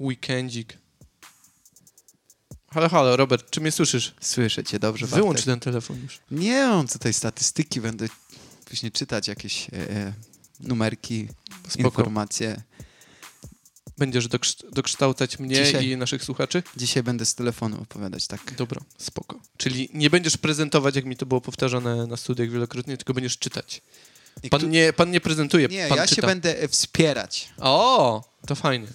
Weekendzik. Halo, halo, Robert, czy mnie słyszysz? Słyszę cię dobrze, Wyłącz Bartek. ten telefon już. Nie, on tutaj statystyki, będę później czytać jakieś e, e, numerki, Spoko. informacje. Będziesz dokszt- dokształcać mnie Dzisiaj. i naszych słuchaczy? Dzisiaj będę z telefonu opowiadać, tak. Dobra, spoko. Czyli nie będziesz prezentować, jak mi to było powtarzane na studiach wielokrotnie, tylko będziesz czytać. Pan nie, pan nie prezentuje, nie pan ja czyta. się będę wspierać. O, to fajnie.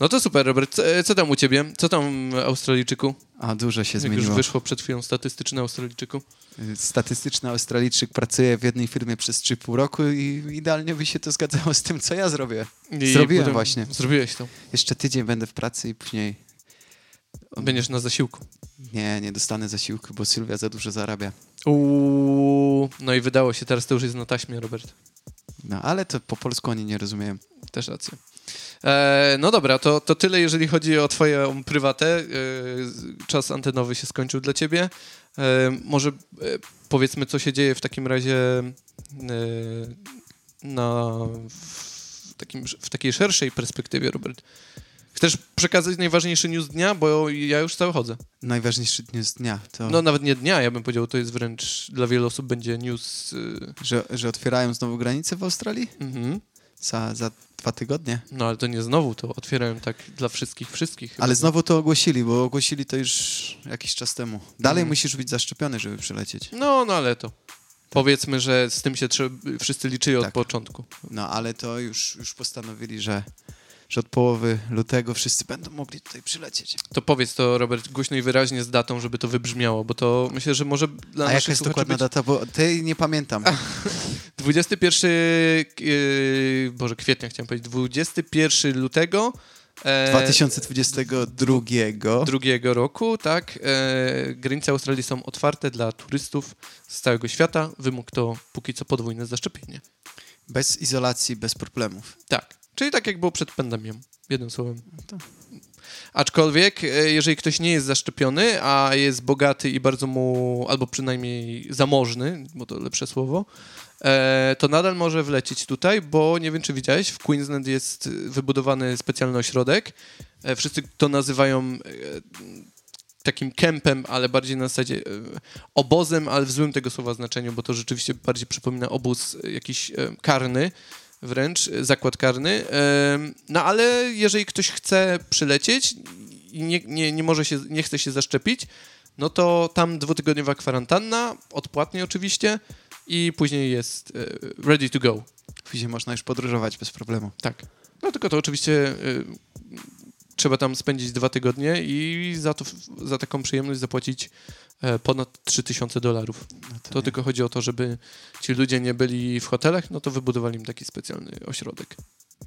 No to super, Robert. Co, co tam u ciebie? Co tam, Australijczyku? A dużo się Jak już zmieniło. wyszło przed chwilą statystyczne Australijczyku. Y, Statystyczny Australijczyk pracuje w jednej firmie przez 3,5 roku i idealnie by się to zgadzało z tym, co ja zrobię. I Zrobiłem właśnie. Zrobiłeś to. Jeszcze tydzień będę w pracy i później Będziesz na zasiłku. nie, nie dostanę zasiłku, bo Sylwia za dużo zarabia. Uuu, no i wydało się, teraz to już jest na taśmie, Robert. No, ale to po polsku oni nie rozumieją. Też rację. E, no dobra, to, to tyle, jeżeli chodzi o twoją prywatę. E, czas antenowy się skończył dla ciebie. E, może powiedzmy, co się dzieje w takim razie na, w, takim, w takiej szerszej perspektywie, Robert. Chcesz przekazać najważniejszy news dnia, bo ja już cały chodzę. Najważniejszy news dnia to, No nawet nie dnia, ja bym powiedział, to jest wręcz dla wielu osób będzie news... że, że otwierają znowu granice w Australii mhm. Za, za dwa tygodnie. No ale to nie znowu, to otwierają tak dla wszystkich, wszystkich. Ale znowu to ogłosili, bo ogłosili to już jakiś czas temu. Dalej Mhm. musisz być zaszczepiony, żeby przylecieć. No, no ale to. Powiedzmy, że z tym się trzeba, wszyscy liczyli od Tak. początku. No ale to już, już postanowili, że, że od połowy lutego wszyscy będą mogli tutaj przylecieć. To powiedz to, Robert, głośno i wyraźnie z datą, żeby to wybrzmiało, bo to myślę, że może dla A jaka jest dokładna być data? Bo tej nie pamiętam. 21, yy, Boże, kwietnia chciałem powiedzieć, 21 lutego e, 2022. drugiego roku, tak, e, granice Australii są otwarte dla turystów z całego świata. Wymóg to póki co podwójne zaszczepienie. Bez izolacji, bez problemów. Tak, czyli tak jak było przed pandemią, jednym słowem. to- Aczkolwiek, e, jeżeli ktoś nie jest zaszczepiony, a jest bogaty i bardzo mu, albo przynajmniej zamożny, bo to lepsze słowo, e, to nadal może wlecieć tutaj, bo nie wiem, czy widziałeś, w Queensland jest wybudowany specjalny ośrodek. E, Wszyscy to nazywają takim kempem, ale bardziej na zasadzie obozem, ale w złym tego słowa znaczeniu, bo to rzeczywiście bardziej przypomina obóz jakiś karny, wręcz e, zakład karny. No ale jeżeli ktoś chce przylecieć i nie, nie, nie może się, nie chce się zaszczepić, no to tam dwutygodniowa kwarantanna, odpłatnie oczywiście i później jest e, ready to go. Później można już podróżować bez problemu. Tak. No tylko to oczywiście y, trzeba tam spędzić dwa tygodnie i za, to, za taką przyjemność zapłacić e, ponad 3000 dolarów. No To nie. tylko chodzi o to, żeby ci ludzie nie byli w hotelach, no to wybudowali im taki specjalny ośrodek.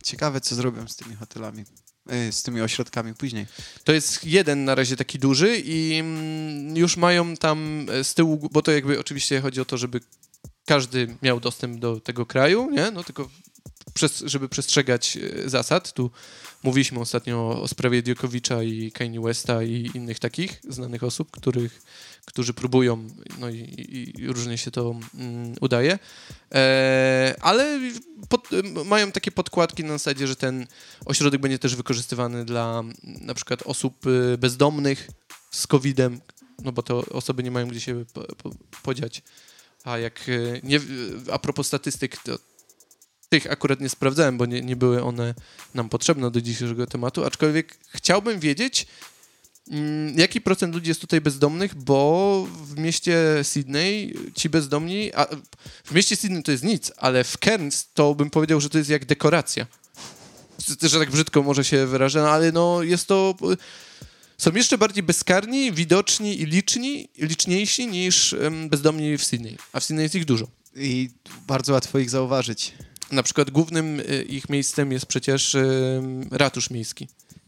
Ciekawe, co zrobią z tymi hotelami, y, z tymi ośrodkami później. To jest jeden na razie taki duży i mm, już mają tam e, z tyłu, bo to jakby oczywiście chodzi o to, żeby każdy miał dostęp do tego kraju, nie? No tylko żeby przestrzegać e, zasad. Tu mówiliśmy ostatnio o, sprawie Diokowicza i Kanye Westa i innych takich znanych osób, których, którzy próbują, no i, i, różnie się to mm, udaje. E, ale pod, mają takie podkładki na zasadzie, że ten ośrodek będzie też wykorzystywany dla na przykład osób y, bezdomnych z COVID-em, no bo to osoby nie mają gdzie się po, po, podziać. A jak y, nie, a propos statystyk, to tych akurat nie sprawdzałem, bo nie, nie były one nam potrzebne do dzisiejszego tematu, aczkolwiek chciałbym wiedzieć, mm, jaki procent ludzi jest tutaj bezdomnych, bo w mieście Sydney ci bezdomni, w mieście Sydney to jest nic, ale w Cairns to bym powiedział, że to jest jak dekoracja. Że tak brzydko może się wyrażę, no, ale no jest to... Są jeszcze bardziej bezkarni, widoczni i liczni, liczniejsi niż bezdomni w Sydney. A w Sydney jest ich dużo. I bardzo łatwo ich zauważyć. Na przykład głównym y, ich miejscem jest przecież ym, ratusz miejski,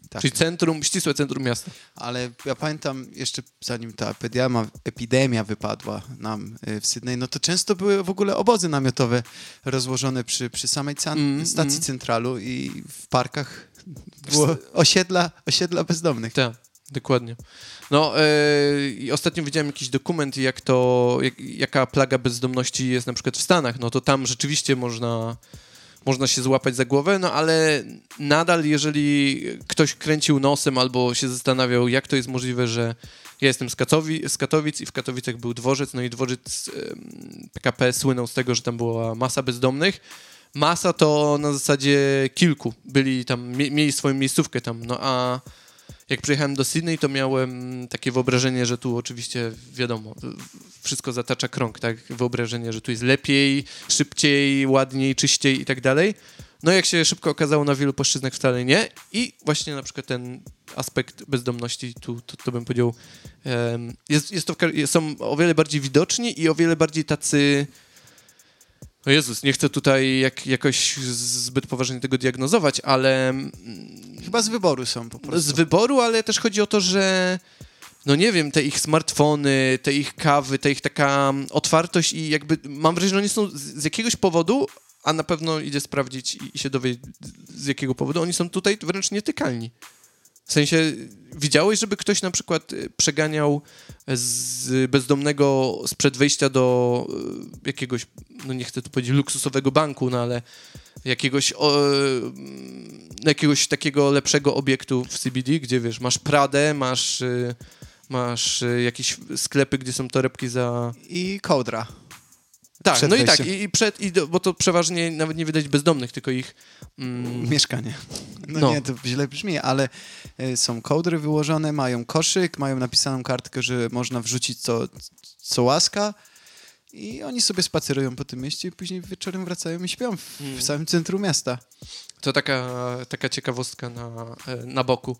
Tak. czyli centrum, ścisłe centrum miasta. Ale ja pamiętam jeszcze zanim ta epidemia, epidemia wypadła nam y, w Sydney, no to często były w ogóle obozy namiotowe rozłożone przy, przy samej can- Mm, stacji mm. centralu i w parkach było osiedla, osiedla bezdomnych. Tak, dokładnie. No yy, ostatnio widziałem jakiś dokument, jak to, jak, jaka plaga bezdomności jest na przykład w Stanach, no to tam rzeczywiście można można się złapać za głowę, no ale nadal jeżeli ktoś kręcił nosem albo się zastanawiał, jak to jest możliwe, że ja jestem z, Katowi z Katowic i w Katowicach był dworzec, no i dworzec em, PKP słynął z tego, że tam była masa bezdomnych. Masa to na zasadzie kilku byli tam, mie mieli swoją miejscówkę tam, no a jak przyjechałem do Sydney, to miałem takie wyobrażenie, że tu oczywiście, wiadomo, wszystko zatacza krąg, tak? Wyobrażenie, że tu jest lepiej, szybciej, ładniej, czyściej i tak dalej. No jak się szybko okazało, na wielu płaszczyznach wcale nie. I właśnie na przykład ten aspekt bezdomności, tu to, to bym powiedział, jest, jest to, są o wiele bardziej widoczni i o wiele bardziej tacy... O Jezus, nie chcę tutaj jak, jakoś zbyt poważnie tego diagnozować, ale mm, Chyba z wyboru są po prostu. z wyboru, ale też chodzi o to, że no nie wiem, te ich smartfony, te ich kawy, te ich taka mm, otwartość i jakby mam wrażenie, że oni są z, z jakiegoś powodu, a na pewno idzie sprawdzić i, i się dowiedzieć z jakiego powodu, oni są tutaj wręcz nietykalni. W sensie, widziałeś, żeby ktoś na przykład y, przeganiał z bezdomnego sprzed wejścia do y, jakiegoś, no nie chcę tu powiedzieć luksusowego banku, no ale jakiegoś, o, mm, jakiegoś takiego lepszego obiektu w CBD, gdzie wiesz, masz Pradę, masz, y, masz jakieś sklepy, gdzie są torebki za... I kołdra. Tak, no i tak, wejściem. i, i przed, i do, bo to przeważnie nawet nie widać bezdomnych, tylko ich... Mm, Mieszkanie. No, No. nie, to źle brzmi, ale y, są kołdry wyłożone, mają koszyk, mają napisaną kartkę, że można wrzucić co, co łaska i oni sobie spacerują po tym mieście i później wieczorem wracają i śpią w, Mm. w samym centrum miasta. To taka, taka ciekawostka na, e, na boku.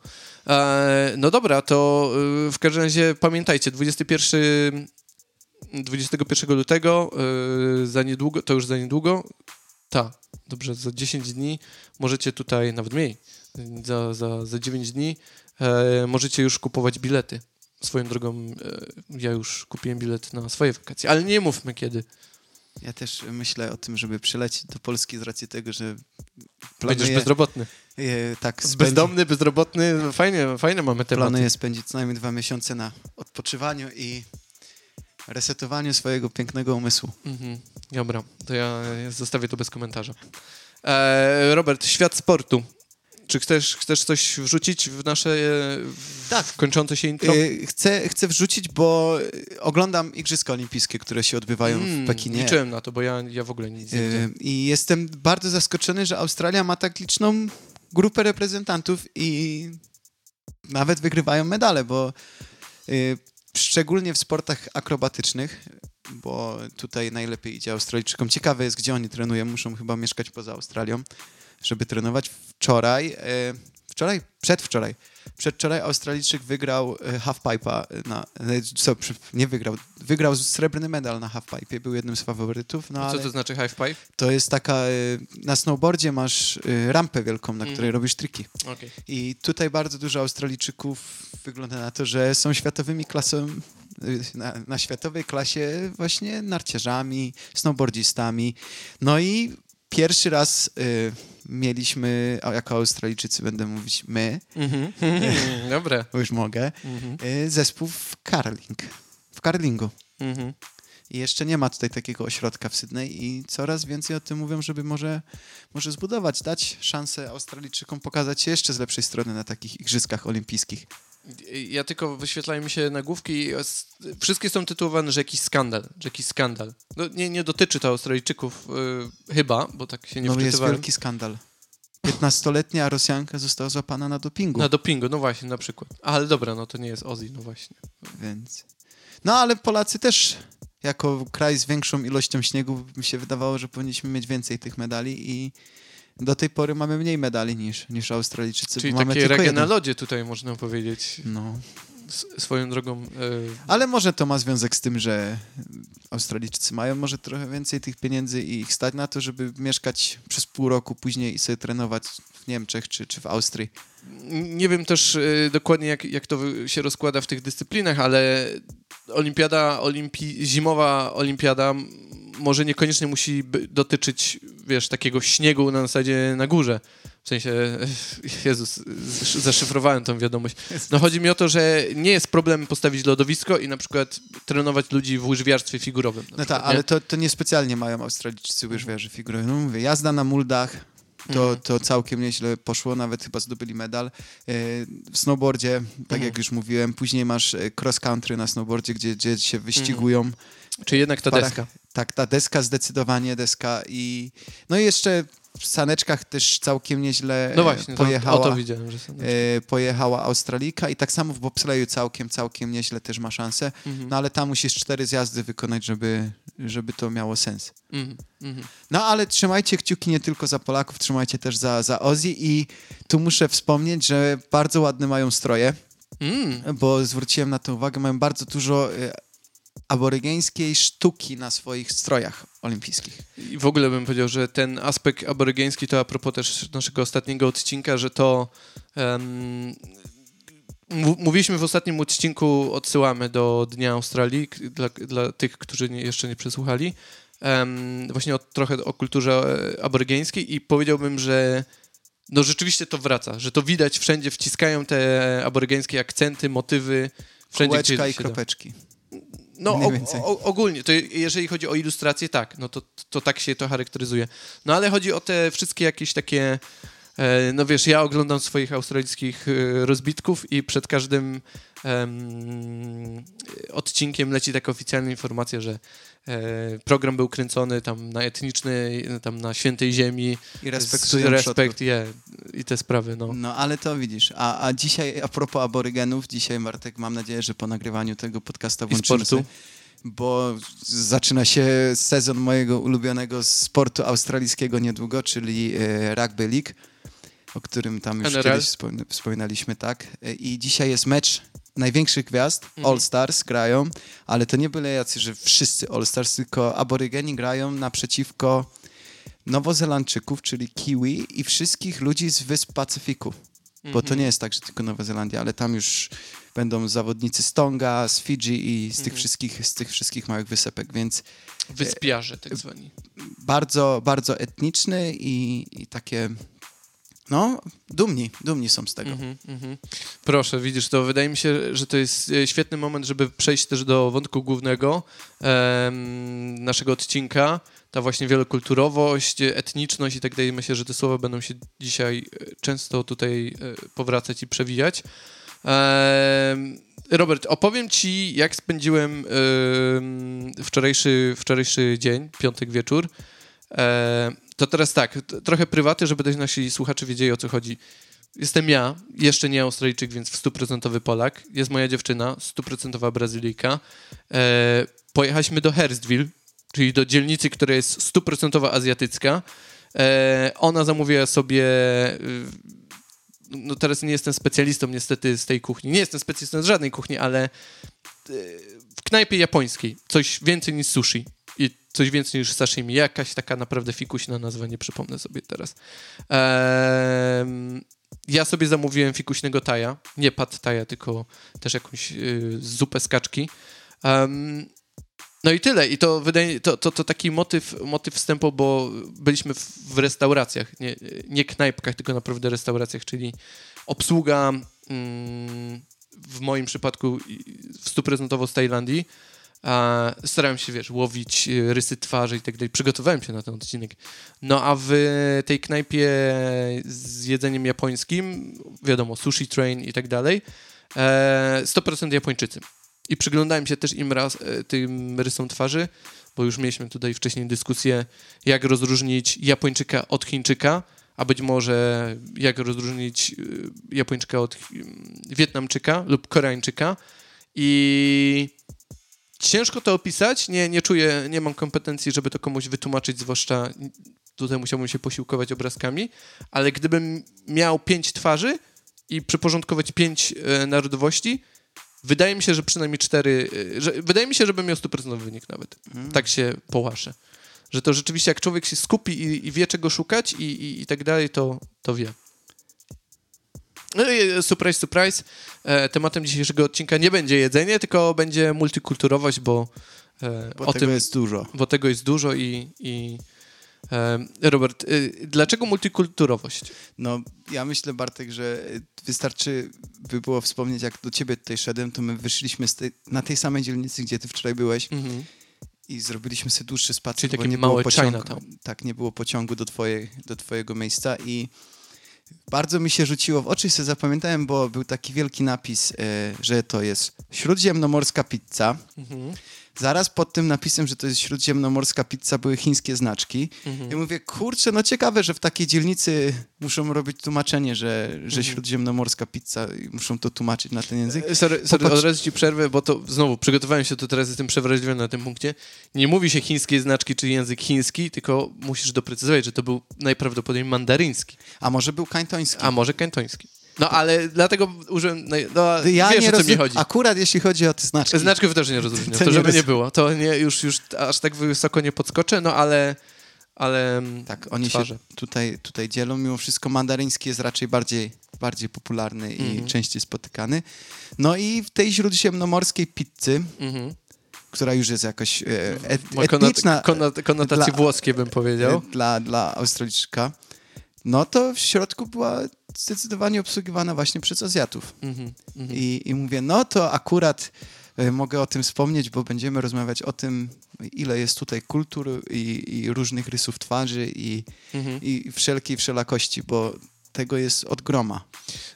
E, no dobra, to e, w każdym razie pamiętajcie, 21, 21 lutego, e, za niedługo, to już za niedługo, ta, dobrze, za 10 dni możecie tutaj, nawet mniej, za, za, za 9 dni e, możecie już kupować bilety. Swoją drogą, e, ja już kupiłem bilet na swoje wakacje, ale nie mówmy kiedy. Ja też myślę o tym, żeby przylecieć do Polski z racji tego, że Będziesz planuję bezrobotny. e, tak spędzić, Bezdomny, bezrobotny, fajnie, fajne mamy tematy. planuję spędzić co najmniej dwa miesiące na odpoczywaniu i resetowaniu swojego pięknego umysłu. Mhm. Dobra, to ja zostawię to bez komentarza. E, Robert, świat sportu. Czy chcesz, chcesz coś wrzucić w nasze e, w Tak. kończące się intro? Y, Chcę, chcę wrzucić, bo oglądam Igrzyska Olimpijskie, które się odbywają Mm, w Pekinie. Liczyłem na to, bo ja, ja w ogóle nic nie Y, widziałem. I jestem bardzo zaskoczony, że Australia ma tak liczną grupę reprezentantów i nawet wygrywają medale, bo y, szczególnie w sportach akrobatycznych, bo tutaj najlepiej idzie Australijczykom. Ciekawe jest, gdzie oni trenują. Muszą chyba mieszkać poza Australią, żeby trenować. Wczoraj, y, wczoraj, przedwczoraj, przedwczoraj Australijczyk wygrał y, halfpipe'a na, co, nie wygrał, wygrał srebrny medal na halfpipe, był jednym z faworytów, no Co to znaczy five? to jest taka, y, na snowboardzie masz y, rampę wielką, na której robisz triki. Okej. I tutaj bardzo dużo Australijczyków wygląda na to, że są światowymi klasą, y, na, na światowej klasie właśnie narciarzami, snowboardzistami. No i pierwszy raz y, mieliśmy, a jako Australijczycy będę mówić my, Mhm. Dobra. bo już mogę, Mhm. y, zespół w curling, w curlingu. Mhm. I jeszcze nie ma tutaj takiego ośrodka w Sydney i coraz więcej o tym mówią, żeby może, może zbudować, dać szansę Australijczykom pokazać się jeszcze z lepszej strony na takich igrzyskach olimpijskich. Ja tylko wyświetlają mi się nagłówki wszystkie są tytułowane, że jakiś skandal, że jakiś skandal. No, nie, nie dotyczy to Australijczyków y, chyba, bo tak się nie no jest wczytywałem. wielki skandal. 15-letnia Rosjanka została złapana na dopingu, Na dopingu, no właśnie, na przykład. Ale dobra, no to nie jest Ozzy, no właśnie. więc... No ale Polacy też, jako kraj z większą ilością śniegu, mi się wydawało, że powinniśmy mieć więcej tych medali i do tej pory mamy mniej medali niż, niż Australijczycy, Czyli mamy takie reggae na lodzie tutaj można powiedzieć. No. S- swoją drogą. y, Ale może to ma związek z tym, że Australijczycy mają może trochę więcej tych pieniędzy i ich stać na to, żeby mieszkać przez pół roku później i sobie trenować w Niemczech czy, czy w Austrii. Nie wiem też y, dokładnie, jak, jak to się rozkłada w tych dyscyplinach, ale olimpiada, olimpi, zimowa olimpiada może niekoniecznie musi dotyczyć, wiesz, takiego śniegu na zasadzie na górze. W sensie, Jezus, zaszyfrowałem tą wiadomość. No chodzi mi o to, że nie jest problem postawić lodowisko i na przykład trenować ludzi w łyżwiarstwie figurowym. No tak, ale to, to niespecjalnie mają Australijczycy łyżwiarze figurowe. No mówię, jazda na muldach, to, Mhm. to całkiem nieźle poszło, nawet chyba zdobyli medal. E, W snowboardzie, tak Mhm. jak już mówiłem, później masz e, cross country na snowboardzie, gdzie, gdzie się wyścigują. Czy jednak ta deska? Tak, ta deska zdecydowanie deska i no i jeszcze w saneczkach też całkiem nieźle No właśnie, pojechała, to widziałem, że e, pojechała Australika i tak samo w bobsleju całkiem, całkiem nieźle też ma szansę, Mhm. no ale tam musisz cztery zjazdy wykonać, żeby, żeby to miało sens. Mhm, mhm. No ale trzymajcie kciuki nie tylko za Polaków, trzymajcie też za, za Ozzy i tu muszę wspomnieć, że bardzo ładne mają stroje, Mm. bo zwróciłem na to uwagę, mają bardzo dużo e, aborygeńskiej sztuki na swoich strojach olimpijskich. I w ogóle bym powiedział, że ten aspekt aborygeński to a propos też naszego ostatniego odcinka, że to em, m- mówiliśmy w ostatnim odcinku, odsyłamy do Dnia Australii dla, dla tych, którzy nie, jeszcze nie przesłuchali, em, właśnie o, trochę o kulturze e, aborygeńskiej i powiedziałbym, że no rzeczywiście to wraca, że to widać wszędzie, wciskają te aborygeńskie akcenty, motywy, wszędzie, Kółeczka gdzie i się da. No, o, o, ogólnie, to jeżeli chodzi o ilustrację, tak, no to, to tak się to charakteryzuje. No ale chodzi o te wszystkie jakieś takie, e, no wiesz, ja oglądam swoich australijskich e, rozbitków i przed każdym em, odcinkiem leci taka oficjalna informacja, że program był kręcony tam na etnicznej, tam na świętej ziemi. I respektują Respekt, je, i te sprawy, no. No ale to widzisz. A, a dzisiaj, a propos aborygenów, dzisiaj Martek, mam nadzieję, że po nagrywaniu tego podcasta I włączymy sportu. bo zaczyna się sezon mojego ulubionego sportu australijskiego niedługo, czyli e, Rugby League, o którym tam już NRL. kiedyś wspom- wspominaliśmy, tak. E, I dzisiaj jest mecz największych gwiazd, Mhm. All Stars grają, ale to nie byle jacy, że wszyscy All Stars, tylko aborygeni grają naprzeciwko Nowozelandczyków, czyli Kiwi i wszystkich ludzi z Wysp Pacyfiku. Bo to Mhm. nie jest tak, że tylko Nowa Zelandia, ale tam już będą zawodnicy z Tonga, z Fidżi i z tych, Mhm. wszystkich, z tych wszystkich małych wysepek, więc Wyspiarze tak zwani. bardzo, bardzo etniczny i, i takie, no, dumni, dumni są z tego. Mhm, mhm. Proszę, widzisz, to wydaje mi się, że to jest e, świetny moment, żeby przejść też do wątku głównego naszego odcinka. Ta właśnie wielokulturowość, etniczność i tak dalej. Myślę, że te słowa będą się dzisiaj e, często tutaj e, powracać i przewijać. Robert, opowiem ci, jak spędziłem em, wczorajszy, wczorajszy dzień, piątek wieczór. E, to teraz tak, trochę prywaty, żeby też nasi słuchacze wiedzieli, o co chodzi. Jestem ja, jeszcze nie Australijczyk, więc w stuprocentowy Polak. Jest moja dziewczyna, stuprocentowa Brazylijka. E, pojechaliśmy do Hurstville, czyli do dzielnicy, która jest stuprocentowa azjatycka. E, ona zamówiła sobie... y, No teraz nie jestem specjalistą niestety z tej kuchni. Nie jestem specjalistą z żadnej kuchni, ale y, w knajpie japońskiej coś więcej niż sushi coś więcej niż sashimi. Jakaś taka naprawdę fikuśna nazwa, nie przypomnę sobie teraz. Ja sobie zamówiłem fikuśnego taja, nie pad taja, tylko też jakąś y, zupę z kaczki. No i tyle. I to wydaje to, to, to taki motyw, motyw wstępu, bo byliśmy w, w restauracjach, nie, nie knajpkach, tylko naprawdę restauracjach, czyli obsługa mm, w moim przypadku w stuprocentowo z Tajlandii. A starałem się, wiesz, łowić y, rysy twarzy i tak dalej. Przygotowałem się na ten odcinek. No a w tej knajpie z jedzeniem japońskim, wiadomo, sushi train i tak dalej, e, 100% Japończycy. I przyglądałem się też im raz, e, tym rysom twarzy, bo już mieliśmy tutaj wcześniej dyskusję, jak rozróżnić Japończyka od Chińczyka, a być może jak rozróżnić y, Japończyka od Wietnamczyka lub Koreańczyka. I ciężko to opisać, nie, nie czuję, nie mam kompetencji, żeby to komuś wytłumaczyć, zwłaszcza tutaj musiałbym się posiłkować obrazkami, ale gdybym miał pięć twarzy i przyporządkować pięć e, narodowości, wydaje mi się, że przynajmniej cztery, e, że, wydaje mi się, że bym miał stuprocentowy wynik nawet. Mm. Tak się połaszę. Że to rzeczywiście, jak człowiek się skupi i, i wie, czego szukać i, i, i tak dalej, to, to wie. No i e, surprise, surprise. E, tematem dzisiejszego odcinka nie będzie jedzenie, tylko będzie multikulturowość, bo, e, Bo o tego tym jest dużo. bo tego jest dużo i, i Robert, dlaczego multikulturowość? No, ja myślę, Bartek, że wystarczy by było wspomnieć, jak do ciebie tutaj szedłem, to my wyszliśmy tej, na tej samej dzielnicy, gdzie ty wczoraj byłeś Mhm. i zrobiliśmy sobie dłuższy spacer, Czyli bo nie małe było pociągu. Chinatown. Tak, nie było pociągu do, twojej, do twojego miejsca i bardzo mi się rzuciło w oczy i sobie zapamiętałem, bo był taki wielki napis, e, że to jest śródziemnomorska pizza. Mhm. Zaraz pod tym napisem, że to jest śródziemnomorska pizza, były chińskie znaczki. Mhm. I mówię, kurczę, no ciekawe, że w takiej dzielnicy muszą robić tłumaczenie, że, że Mhm. śródziemnomorska pizza i muszą to tłumaczyć na ten język. E, Sorry, sorry Popatrz- od razu ci przerwę, bo to znowu przygotowałem się, to teraz jestem przewrażliwiony na tym punkcie. Nie mówi się chińskie znaczki czy język chiński, tylko musisz doprecyzować, że to był najprawdopodobniej mandaryński, A może był kańtoński? a może kantoński. No ale dlatego użyłem, naj- no ja wiesz nie o co mi rozum- chodzi. Akurat jeśli chodzi o te znaczki. Znaczków też nie rozróżniam, To to, nie żeby roz- nie było. To nie, już, już aż tak wysoko nie podskoczę, no ale, ale Tak, oni twarze. się tutaj, tutaj dzielą. Mimo wszystko mandaryński jest raczej bardziej, bardziej popularny i Mhm. częściej spotykany. No i w tej śródziemnomorskiej pizzy, Mhm. która już jest jakoś e, etniczna konot- konotacje dla- włoskie bym powiedział. e, dla, dla Australijczyka, no to w środku była zdecydowanie obsługiwana właśnie przez Azjatów. Mhm. Mhm. I, I mówię, no to akurat e, mogę o tym wspomnieć, bo będziemy rozmawiać o tym, ile jest tutaj kultur i, i różnych rysów twarzy i, Mhm. i wszelkiej wszelakości, bo tego jest od groma.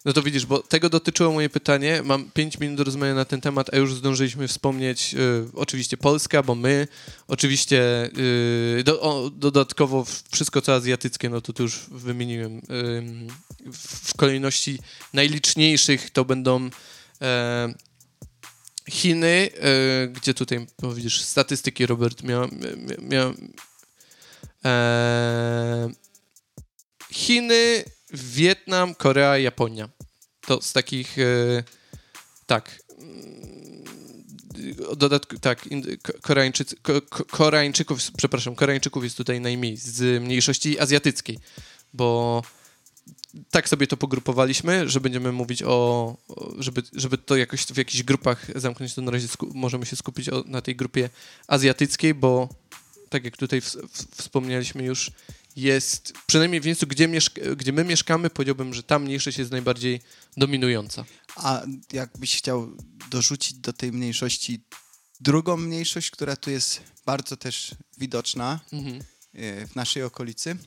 No to widzisz, bo tego dotyczyło moje pytanie. Mam 5 minut do rozmawiania na ten temat, a już zdążyliśmy wspomnieć y, oczywiście Polska, bo my, oczywiście y, do, o, dodatkowo wszystko co azjatyckie, no to tu już wymieniłem. Y, w, kolejności najliczniejszych to będą e, Chiny, e, gdzie tutaj, bo widzisz, statystyki Robert miał, mia, mia, e, Chiny, Wietnam, Korea, Japonia. To z takich, e, tak, mm, dodatku, tak, Koreańczycy, Ko- Ko- Koreańczyków, przepraszam, Koreańczyków jest tutaj najmniej z mniejszości azjatyckiej, bo tak sobie to pogrupowaliśmy, że będziemy mówić o, żeby, żeby to jakoś w jakichś grupach zamknąć, to na razie możemy się skupić o, na tej grupie azjatyckiej, bo tak jak tutaj w, w, wspomnieliśmy już, jest przynajmniej w miejscu, gdzie, mieszk- gdzie my mieszkamy, powiedziałbym, że ta mniejszość jest najbardziej dominująca. A jakbyś chciał dorzucić do tej mniejszości drugą mniejszość, która tu jest bardzo też widoczna Mhm. e, w naszej okolicy,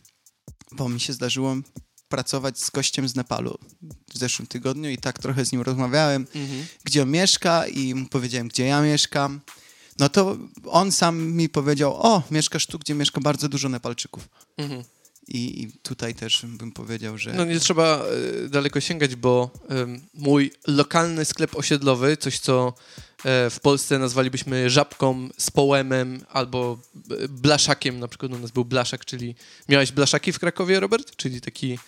bo mi się zdarzyło pracować z gościem z Nepalu w zeszłym tygodniu i tak trochę z nim rozmawiałem, Mhm. gdzie on mieszka i mu powiedziałem, gdzie ja mieszkam. No to on sam mi powiedział, o, mieszkasz tu, gdzie mieszka bardzo dużo Nepalczyków. Mhm. I, I tutaj też bym powiedział, że... No nie trzeba e, daleko sięgać, bo em, mój lokalny sklep osiedlowy, coś co e, w Polsce nazwalibyśmy żabką z połemem albo e, blaszakiem, na przykład u nas był blaszak, czyli miałeś blaszaki w Krakowie, Robert? Czyli taki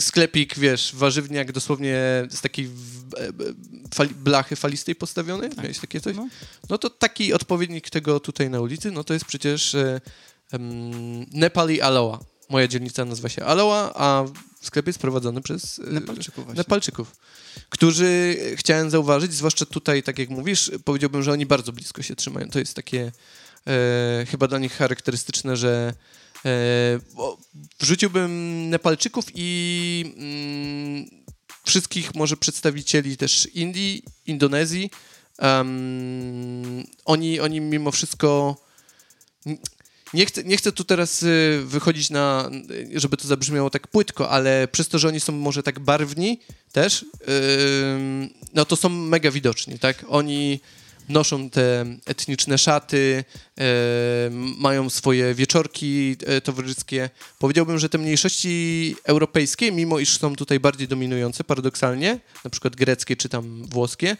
sklepik, wiesz, warzywniak dosłownie z takiej e, e, fali, blachy falistej postawiony? Miałeś takie coś? No. No to taki odpowiednik tego tutaj na ulicy, no to jest przecież e, em, Nepali Aloha. Moja dzielnica nazywa się Aloha, a sklep jest prowadzony przez e, Nepalczyków właśnie. Nepalczyków, którzy e, chciałem zauważyć, zwłaszcza tutaj, tak jak mówisz, powiedziałbym, że oni bardzo blisko się trzymają. To jest takie e, chyba dla nich charakterystyczne, że e, wrzuciłbym Nepalczyków i mm, wszystkich może przedstawicieli też Indii, Indonezji. Oni, oni mimo wszystko nie chcę, nie chcę tu teraz y, wychodzić na, żeby to zabrzmiało tak płytko, ale przez to, że oni są może tak barwni też, ym, no to są mega widoczni, tak? Oni noszą te etniczne szaty, ym, mają swoje wieczorki y, towarzyskie. Powiedziałbym, że te mniejszości europejskie, mimo iż są tutaj bardziej dominujące paradoksalnie, na przykład greckie czy tam włoskie,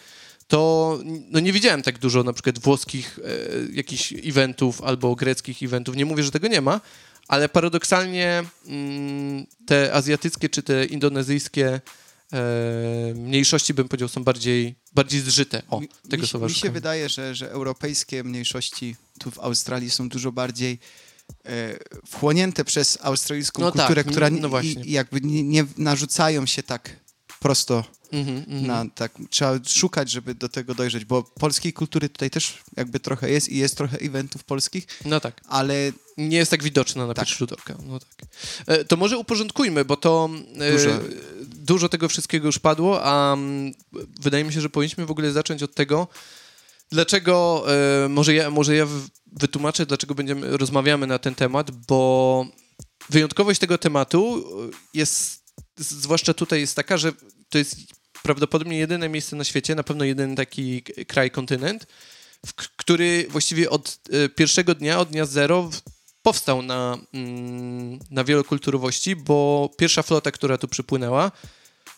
to no nie widziałem tak dużo na przykład włoskich e, jakichś eventów albo greckich eventów. Nie mówię, że tego nie ma, ale paradoksalnie mm, te azjatyckie czy te indonezyjskie e, mniejszości, bym powiedział, są bardziej, bardziej zżyte. O, Mi- tego mi, słowa mi się wydaje, że, że europejskie mniejszości tu w Australii są dużo bardziej e, wchłonięte przez australijską No tak, kulturę, która no i, jakby nie, nie narzucają się tak prosto Mhm, mhm. na tak, trzeba szukać, żeby do tego dojrzeć, bo polskiej kultury tutaj też jakby trochę jest i jest trochę eventów polskich, No tak. ale Nie jest tak widoczna na Tak. pierwszy rzut oka. No tak. E, To może uporządkujmy, bo to e, Dużo. Dużo tego wszystkiego już padło, a mm, wydaje mi się, że powinniśmy w ogóle zacząć od tego, dlaczego, e, może ja, może ja wytłumaczę, dlaczego będziemy, rozmawiamy na ten temat, bo wyjątkowość tego tematu jest, zwłaszcza tutaj jest taka, że to jest prawdopodobnie jedyne miejsce na świecie, na pewno jeden taki kraj, kontynent, który właściwie od e, pierwszego dnia, od dnia zero powstał na, mm, na wielokulturowości, bo pierwsza flota, która tu przypłynęła,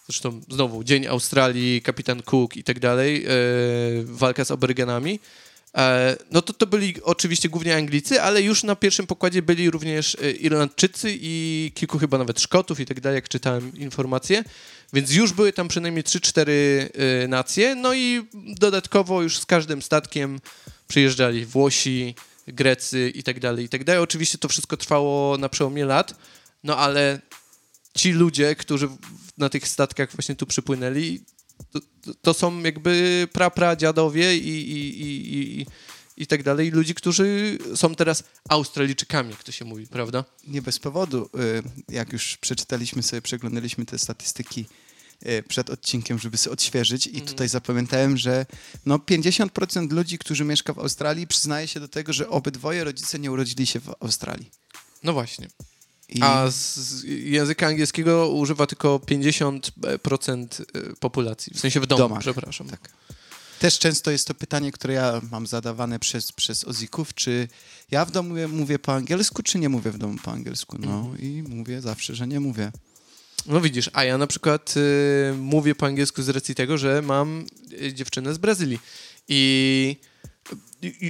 zresztą znowu Dzień Australii, kapitan Cook i tak dalej, e, walka z aborygenami, e, no to to byli oczywiście głównie Anglicy, ale już na pierwszym pokładzie byli również e, Irlandczycy i kilku chyba nawet Szkotów i tak dalej, jak czytałem informacje, więc już były tam przynajmniej 3-4 e, nacje, no i dodatkowo już z każdym statkiem przyjeżdżali Włosi, Grecy i tak dalej, i tak dalej. Oczywiście to wszystko trwało na przełomie lat, no ale ci ludzie, którzy na tych statkach właśnie tu przypłynęli, to, to, są jakby pra-pradziadowie i, i, i, i, i tak dalej, ludzi, którzy są teraz Australijczykami, jak to się mówi, prawda? nie bez powodu, y, jak już przeczytaliśmy sobie, przeglądaliśmy te statystyki przed odcinkiem, żeby sobie odświeżyć i Mhm. tutaj zapamiętałem, że no 50% ludzi, którzy mieszka w Australii przyznaje się do tego, że obydwoje rodzice nie urodzili się w Australii. No właśnie. I A z, języka angielskiego używa tylko 50% populacji, w sensie w domu, domach. przepraszam. Tak. Też często jest to pytanie, które ja mam zadawane przez, przez Ozików, czy ja w domu mówię, mówię po angielsku, czy nie mówię w domu po angielsku? No Mhm. i mówię zawsze, że nie mówię. No widzisz, a ja na przykład y, mówię po angielsku z racji tego, że mam y, dziewczynę z Brazylii. I,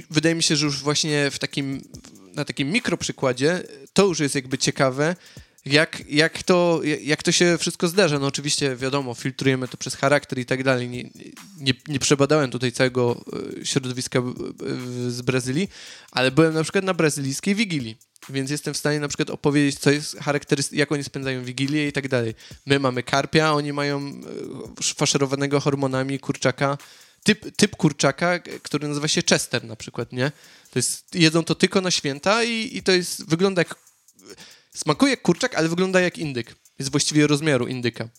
wydaje mi się, że już właśnie w takim, na takim mikroprzykładzie to już jest jakby ciekawe, jak, jak, to, jak to się wszystko zdarza. No oczywiście wiadomo, filtrujemy to przez charakter i tak dalej. Nie, nie, nie przebadałem tutaj całego y, środowiska z Brazylii, ale byłem na przykład na brazylijskiej Wigilii. Więc jestem w stanie na przykład opowiedzieć, co jest charakterystyczne, jak oni spędzają Wigilię i tak dalej. My mamy karpia, oni mają e, faszerowanego hormonami kurczaka, typ, typ kurczaka, który nazywa się Chester na przykład, nie? To jest, jedzą to tylko na święta i, i to jest, wygląda jak, smakuje jak kurczak, ale wygląda jak indyk. Jest właściwie rozmiaru indyka.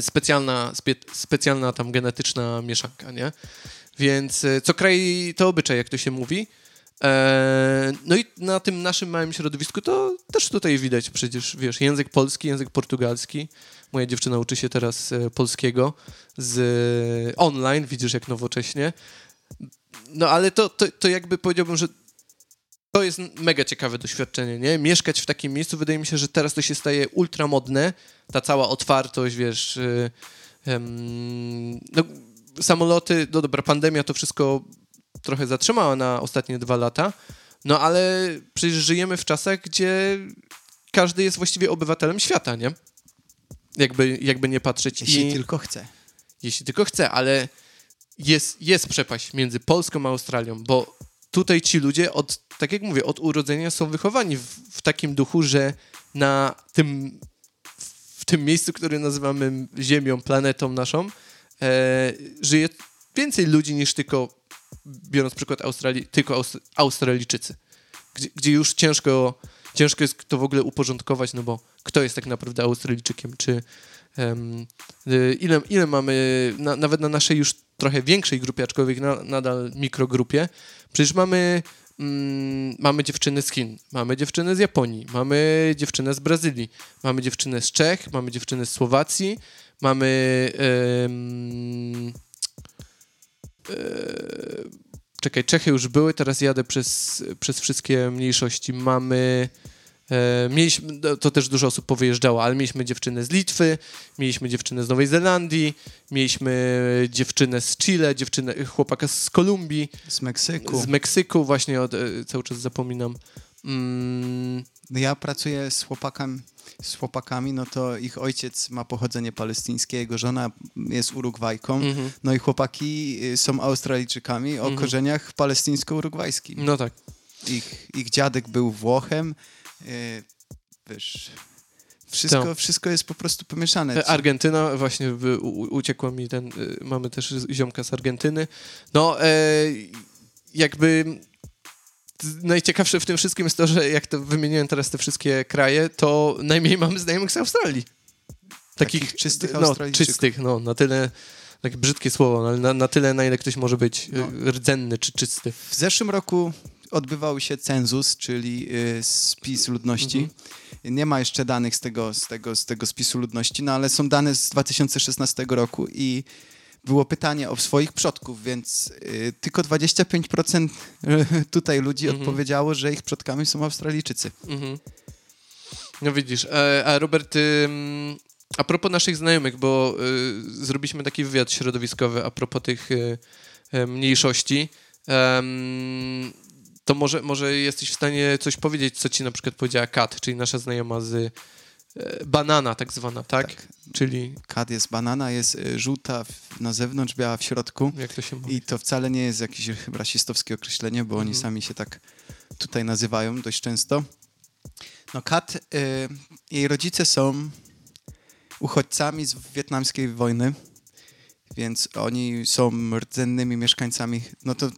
Specjalna, spe, specjalna tam genetyczna mieszanka, nie? Więc e, co kraj to obyczaj, jak to się mówi. E, no i na tym naszym małym środowisku to też tutaj widać przecież, wiesz, język polski, język portugalski. Moja dziewczyna uczy się teraz e, polskiego z e, online, widzisz jak nowocześnie. No ale to, to, to jakby powiedziałbym, że to jest mega ciekawe doświadczenie, nie? Mieszkać w takim miejscu, wydaje mi się, że teraz to się staje ultramodne, ta cała otwartość, wiesz, no, samoloty, no dobra, pandemia to wszystko trochę zatrzymała na ostatnie dwa lata, no ale przecież żyjemy w czasach, gdzie każdy jest właściwie obywatelem świata, nie? Jakby, jakby nie patrzeć. Jeśli I, tylko chce. jeśli tylko chce, ale jest, jest przepaść między Polską a Australią, bo tutaj ci ludzie, od, tak jak mówię, od urodzenia są wychowani w, w takim duchu, że na tym, w tym miejscu, które nazywamy Ziemią, planetą naszą, e, żyje więcej ludzi niż tylko, biorąc przykład Australii, tylko Aust- Australijczycy, gdzie, gdzie już ciężko, ciężko jest to w ogóle uporządkować, no bo kto jest tak naprawdę Australijczykiem, czy y, ile, ile mamy, na, nawet na naszej już trochę większej grupie, aczkolwiek na, nadal mikrogrupie, przecież mamy, mm, mamy dziewczyny z Chin, mamy dziewczynę z Japonii, mamy dziewczynę z Brazylii, mamy dziewczynę z Czech, mamy dziewczynę z Słowacji, mamy czekaj, Czechy już były, teraz jadę przez, przez wszystkie mniejszości. Mamy. E, mieliśmy, no, to też dużo osób powyjeżdżało, ale mieliśmy dziewczynę z Litwy, mieliśmy dziewczynę z Nowej Zelandii, mieliśmy dziewczynę z Chile, dziewczynę, chłopaka z Kolumbii, Z Meksyku. z Meksyku, właśnie od, e, cały czas zapominam. Mm, ja pracuję z chłopakami, z chłopakami, no to ich ojciec ma pochodzenie palestyńskie, jego żona jest Urugwajką, mhm. no i chłopaki y, są Australijczykami o Mhm. korzeniach palestyńsko-urugwajskich. No tak. Ich, ich dziadek był Włochem, y, wiesz, Wszystko, wszystko jest po prostu pomieszane. E, Argentyna, właśnie w, u, uciekło mi ten, y, mamy też ziomka z Argentyny. No, e, jakby najciekawsze w tym wszystkim jest to, że jak to wymieniłem teraz te wszystkie kraje, to najmniej mamy znajomych z Australii. Takich, Takich czystych no, czystych, no, na tyle, takie brzydkie słowo, no, ale na, na tyle, na ile ktoś może być No. no. rdzenny czy czysty. W zeszłym roku odbywał się cenzus, czyli y, spis ludności. Mhm. Nie ma jeszcze danych z tego, z, tego, z tego spisu ludności, no ale są dane z 2016 roku i było pytanie o swoich przodków, więc y, tylko 25% tutaj ludzi Mhm. odpowiedziało, że ich przodkami są Australijczycy. Mhm. No widzisz, e, a Robert, a propos naszych znajomych, bo y, zrobiliśmy taki wywiad środowiskowy a propos tych y, y, mniejszości, to może, może jesteś w stanie coś powiedzieć, co ci na przykład powiedziała Kat, czyli nasza znajoma z y, banana tak zwana, tak? Tak. Czyli, Kad jest banana, jest y, żółta na zewnątrz, biała w środku. jak to się mówi? I to wcale nie jest jakieś rasistowskie określenie, bo oni Mhm. sami się tak tutaj nazywają dość często. No Kat, y, jej rodzice są uchodźcami z wietnamskiej wojny, więc oni są rdzennymi mieszkańcami, no to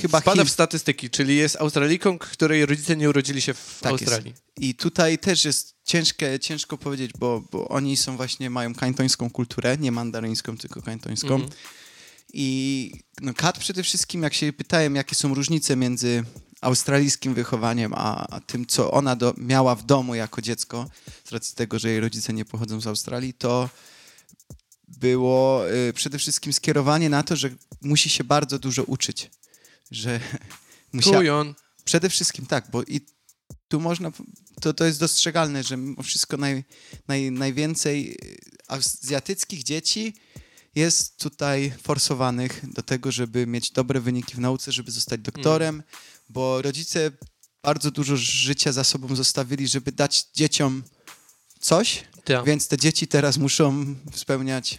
chyba Wpada Chin. w statystyki, czyli jest Australijką, której rodzice nie urodzili się w Tak jest. Australii. I tutaj też jest ciężkie, ciężko powiedzieć, bo, bo oni są właśnie, mają kańtońską kulturę, nie mandaryńską, tylko kańtońską. Mhm. I no, Kat przede wszystkim, jak się pytałem, jakie są różnice między australijskim wychowaniem, a, tym, co ona do, miała w domu jako dziecko, z racji tego, że jej rodzice nie pochodzą z Australii, to było y, przede wszystkim skierowanie na to, że musi się bardzo dużo uczyć. Że musiała. Przede wszystkim tak, bo i tu można, to, to jest dostrzegalne, że mimo wszystko naj, naj, najwięcej y, azjatyckich dzieci jest tutaj forsowanych do tego, żeby mieć dobre wyniki w nauce, żeby zostać doktorem, bo rodzice bardzo dużo życia za sobą zostawili, żeby dać dzieciom coś, Tak. więc te dzieci teraz muszą spełniać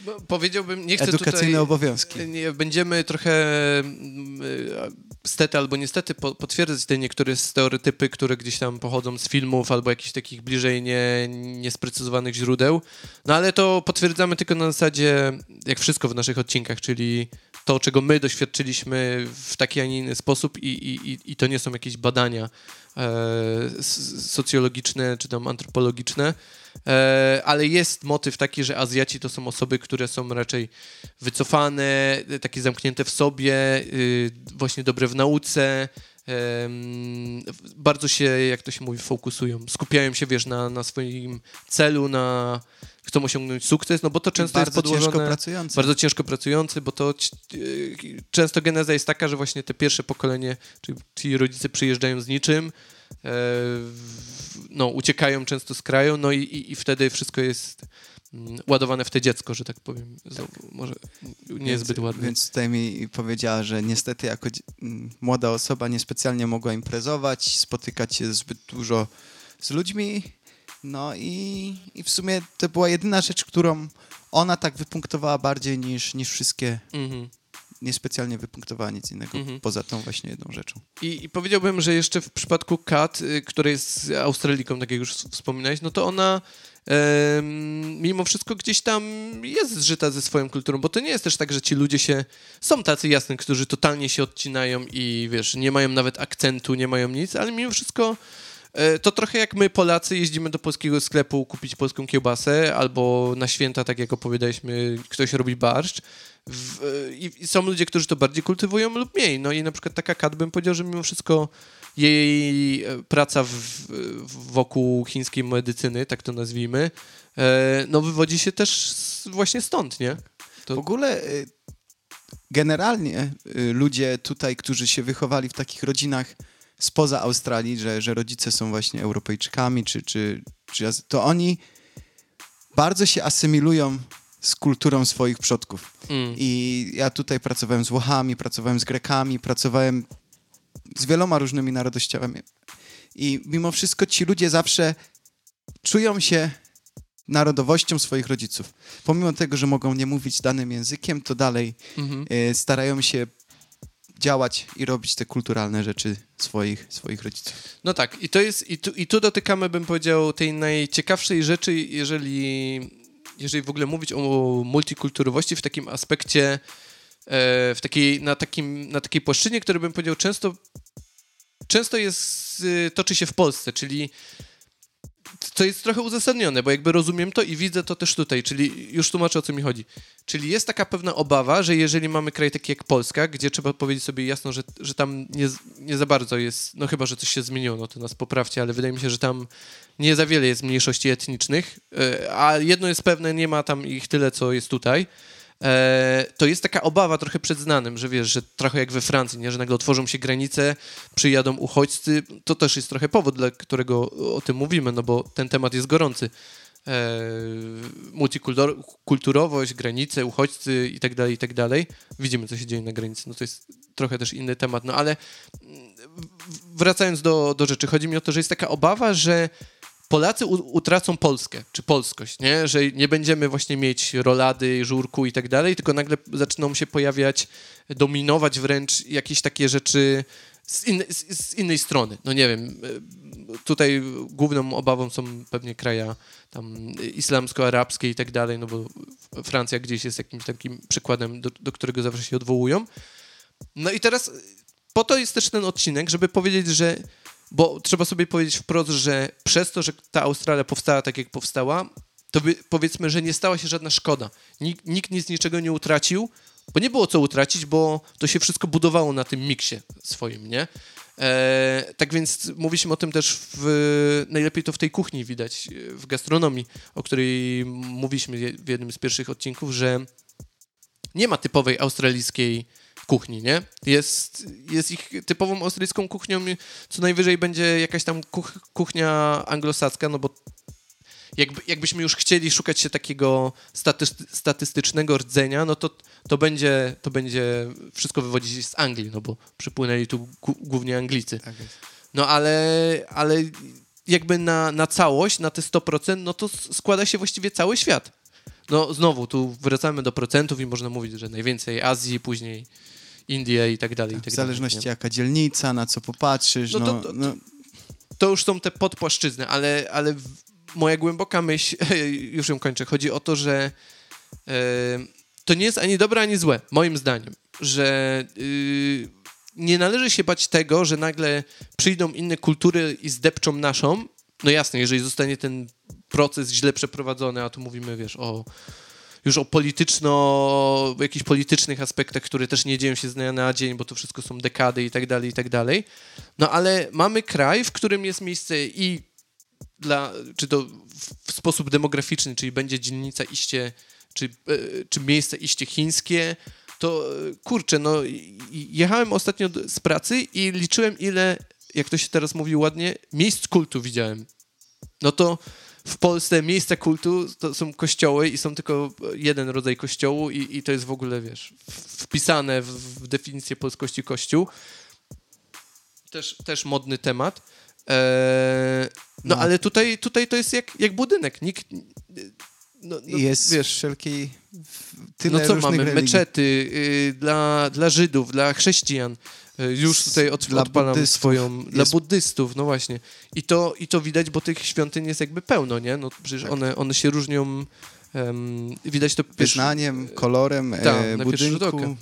Bo Powiedziałbym, nie chcę edukacyjne tutaj... obowiązki. Nie, będziemy trochę mm, y, stety albo niestety po, potwierdzać te niektóre stereotypy, które gdzieś tam pochodzą z filmów albo jakichś takich bliżej nie, niesprecyzowanych źródeł. No ale to potwierdzamy tylko na zasadzie, jak wszystko w naszych odcinkach, czyli to, czego my doświadczyliśmy w taki, a nie inny sposób i, i, i- to nie są jakieś badania e, socjologiczne czy tam antropologiczne. E, ale jest motyw taki, że Azjaci to są osoby, które są raczej wycofane, takie zamknięte w sobie, y, właśnie dobre w nauce, bardzo się, jak to się mówi, fokusują, skupiają się, wiesz, na, na swoim celu, na chcą osiągnąć sukces, no bo to często bardzo jest podłożone... ciężko pracujący. Bardzo ciężko pracujący, bo to y, często geneza jest taka, że właśnie te pierwsze pokolenie, czyli ci rodzice przyjeżdżają z niczym, e, no, uciekają często z kraju, no i, i, i wtedy wszystko jest mm, ładowane w te dziecko, że tak powiem. Znowu, może niezbyt więc, ładnie. Więc tutaj mi powiedziała, że niestety jako młoda osoba niespecjalnie mogła imprezować, spotykać się zbyt dużo z ludźmi. No i, i w sumie to była jedyna rzecz, którą ona tak wypunktowała bardziej niż, niż wszystkie, Mhm. niespecjalnie wypunktowała nic innego Mhm. poza tą właśnie jedną rzeczą. I, I powiedziałbym, że jeszcze w przypadku Kat, y, która jest Australiką, tak jak już wspominałeś, no to ona mimo wszystko gdzieś tam jest zżyta ze swoją kulturą, bo to nie jest też tak, że ci ludzie się... Są tacy jasni, którzy totalnie się odcinają i wiesz, nie mają nawet akcentu, nie mają nic, ale mimo wszystko to trochę jak my Polacy jeździmy do polskiego sklepu kupić polską kiełbasę albo na święta, tak jak opowiadaliśmy, ktoś robi barszcz. W, e, i, I są ludzie, którzy to bardziej kultywują lub mniej. No i na przykład taka Kat bym powiedział, że mimo wszystko jej e, praca w, w, wokół chińskiej medycyny, tak to nazwijmy, e, no wywodzi się też z, właśnie stąd, nie? To- W ogóle generalnie ludzie tutaj, którzy się wychowali w takich rodzinach spoza Australii, że, że rodzice są właśnie Europejczykami, czy, czy, czy to oni bardzo się asymilują z kulturą swoich przodków. Mm. I ja tutaj pracowałem z Włochami, pracowałem z Grekami, pracowałem z wieloma różnymi narodowościami. I mimo wszystko ci ludzie zawsze czują się narodowością swoich rodziców. Pomimo tego, że mogą nie mówić danym językiem, to dalej Mhm. e, starają się działać i robić te kulturalne rzeczy swoich, swoich rodziców. No tak, i to jest, i tu, i tu dotykamy, bym powiedział, tej najciekawszej rzeczy, jeżeli, jeżeli w ogóle mówić o multikulturowości w takim aspekcie, e, w takiej, na, takim, na takiej płaszczyźnie, który bym powiedział często, często jest, y, toczy się w Polsce, czyli co jest trochę uzasadnione, bo jakby rozumiem to i widzę to też tutaj, czyli już tłumaczę o co mi chodzi. Czyli jest taka pewna obawa, że jeżeli mamy kraj taki jak Polska, gdzie trzeba powiedzieć sobie jasno, że, że tam nie, nie za bardzo jest, no chyba, że coś się zmieniło, no to nas poprawcie, ale wydaje mi się, że tam nie za wiele jest mniejszości etnicznych, e, a jedno jest pewne, nie ma tam ich tyle, co jest tutaj. E, to jest taka obawa trochę przed znanym, że wiesz, że trochę jak we Francji, nie? że nagle otworzą się granice, przyjadą uchodźcy. To też jest trochę powód, dla którego o tym mówimy, no bo ten temat jest gorący. E, multikulturowość, granice, uchodźcy i tak dalej, i tak dalej. Widzimy, co się dzieje na granicy, no to jest trochę też inny temat, no ale wracając do, do rzeczy, chodzi mi o to, że jest taka obawa, że Polacy utracą Polskę, czy polskość, nie? że nie będziemy właśnie mieć rolady, żurku i tak dalej, tylko nagle zaczną się pojawiać, dominować wręcz jakieś takie rzeczy z, in, z, z innej strony. No nie wiem, e, tutaj główną obawą są pewnie kraje tam islamsko-arabskie i tak dalej, no bo Francja gdzieś jest jakimś takim przykładem, do, do którego zawsze się odwołują. No i teraz po to jest też ten odcinek, żeby powiedzieć, że bo trzeba sobie powiedzieć wprost, że przez to, że ta Australia powstała tak, jak powstała, to by, powiedzmy, że nie stała się żadna szkoda. Nikt, nikt nic niczego nie utracił, bo nie było co utracić, bo to się wszystko budowało na tym miksie swoim, nie? E, tak więc mówiliśmy o tym też w, najlepiej to w tej kuchni widać, w gastronomii, o której mówiliśmy w jednym z pierwszych odcinków, że nie ma typowej australijskiej kuchni, nie? Jest, jest ich typową australijską kuchnią, co najwyżej będzie jakaś tam kuch, kuchnia anglosacka, no bo jakby, jakbyśmy już chcieli szukać się takiego staty, statystycznego rdzenia, no to, to, będzie, to będzie wszystko wywodzić z Anglii, no bo przypłynęli tu głównie Anglicy. Tak no ale, ale jakby na, na całość, na te 100%, no to składa się właściwie cały świat. No znowu, tu wracamy do procentów i można mówić, że najwięcej Azji, później Indie i tak dalej. Tak, w zależności dalej, jaka dzielnica, na co popatrzysz. No, no, to, to, no. to, już są te podpłaszczyzny, ale, ale moja głęboka myśl, już ją kończę, chodzi o to, że e, to nie jest ani dobre, ani złe, moim zdaniem, że y, nie należy się bać tego, że nagle przyjdą inne kultury i zdepczą naszą. No jasne, jeżeli zostanie ten proces źle przeprowadzony, a tu mówimy, wiesz, o już o polityczno, jakichś politycznych aspektach, które też nie dzieją się z dnia na dzień, bo to wszystko są dekady i tak dalej, i tak dalej. No ale mamy kraj, w którym jest miejsce i dla, czy to w sposób demograficzny, czyli będzie dzielnica iście, czy, e, czy miejsce iście chińskie, to kurczę, no jechałem ostatnio z pracy i liczyłem ile, jak to się teraz mówi ładnie, miejsc kultu widziałem. No to w Polsce miejsca kultu to są kościoły i są tylko jeden rodzaj kościołu i, i to jest w ogóle, wiesz, wpisane w, w definicję polskości kościół. Też, też modny temat. Eee, no, no, ale tutaj, tutaj to jest jak, jak budynek. Nikt... No, no, jest wiesz, wszelkiej tyle No co mamy? Religii. Meczety y, dla, dla Żydów, dla chrześcijan. E, już tutaj od, dla odpalam buddystów. swoją... Jest... Dla buddystów, no właśnie. I to, I to widać, bo tych świątyń jest jakby pełno, nie? No przecież tak. one, one się różnią... Um, widać to... Wyznaniem, kolorem Ta, e, budynku,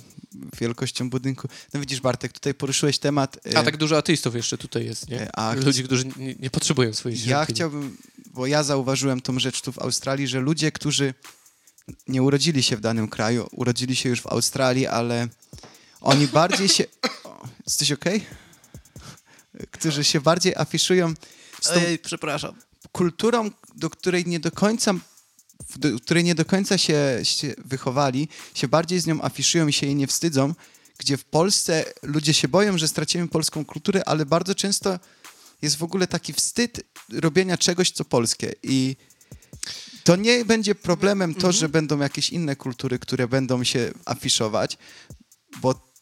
wielkością budynku. No widzisz, Bartek, tutaj poruszyłeś temat... E... A tak dużo ateistów jeszcze tutaj jest, nie? E, a... Ludzi, którzy nie, nie potrzebują swojej świątyni. Ja chciałbym, bo ja zauważyłem tą rzecz tu w Australii, że ludzie, którzy nie urodzili się w danym kraju, urodzili się już w Australii, ale oni bardziej się... Jesteś okej? Okay? Którzy się bardziej afiszują z tą przepraszam. kulturą, do której nie do końca do której nie do końca się, się wychowali, się bardziej z nią afiszują i się jej nie wstydzą, gdzie w Polsce ludzie się boją, że stracimy polską kulturę, ale bardzo często jest w ogóle taki wstyd robienia czegoś, co polskie. I to nie będzie problemem to, że mhm. będą jakieś inne kultury, które będą się afiszować, bo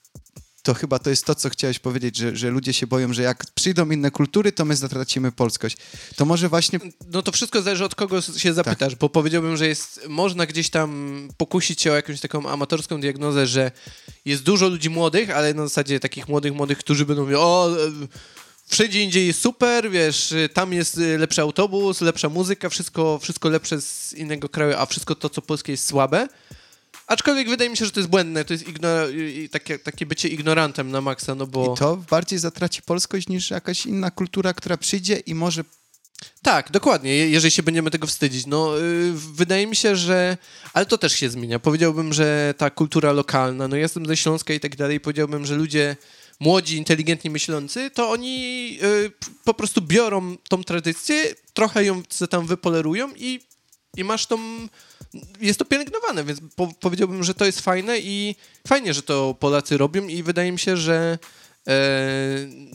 to chyba to jest to, co chciałeś powiedzieć, że, że ludzie się boją, że jak przyjdą inne kultury, to my zatracimy polskość. To może właśnie... No to wszystko zależy od kogo się zapytasz, tak. bo powiedziałbym, że jest, można gdzieś tam pokusić się o jakąś taką amatorską diagnozę, że jest dużo ludzi młodych, ale na zasadzie takich młodych, młodych, którzy będą mówić, o wszędzie indziej jest super, wiesz, tam jest lepszy autobus, lepsza muzyka, wszystko, wszystko lepsze z innego kraju, a wszystko to, co polskie jest słabe. Aczkolwiek wydaje mi się, że to jest błędne, to jest takie, takie bycie ignorantem na maksa, no bo... I to bardziej zatraci polskość niż jakaś inna kultura, która przyjdzie i może... Tak, dokładnie, jeżeli się będziemy tego wstydzić. No, yy, wydaje mi się, że... Ale to też się zmienia. Powiedziałbym, że ta kultura lokalna, no ja jestem ze Śląska i tak dalej, powiedziałbym, że ludzie młodzi, inteligentnie myślący, to oni yy, po prostu biorą tą tradycję, trochę ją tam wypolerują i, i masz tą jest to pielęgnowane, więc po, powiedziałbym, że to jest fajne i fajnie, że to Polacy robią i wydaje mi się, że e,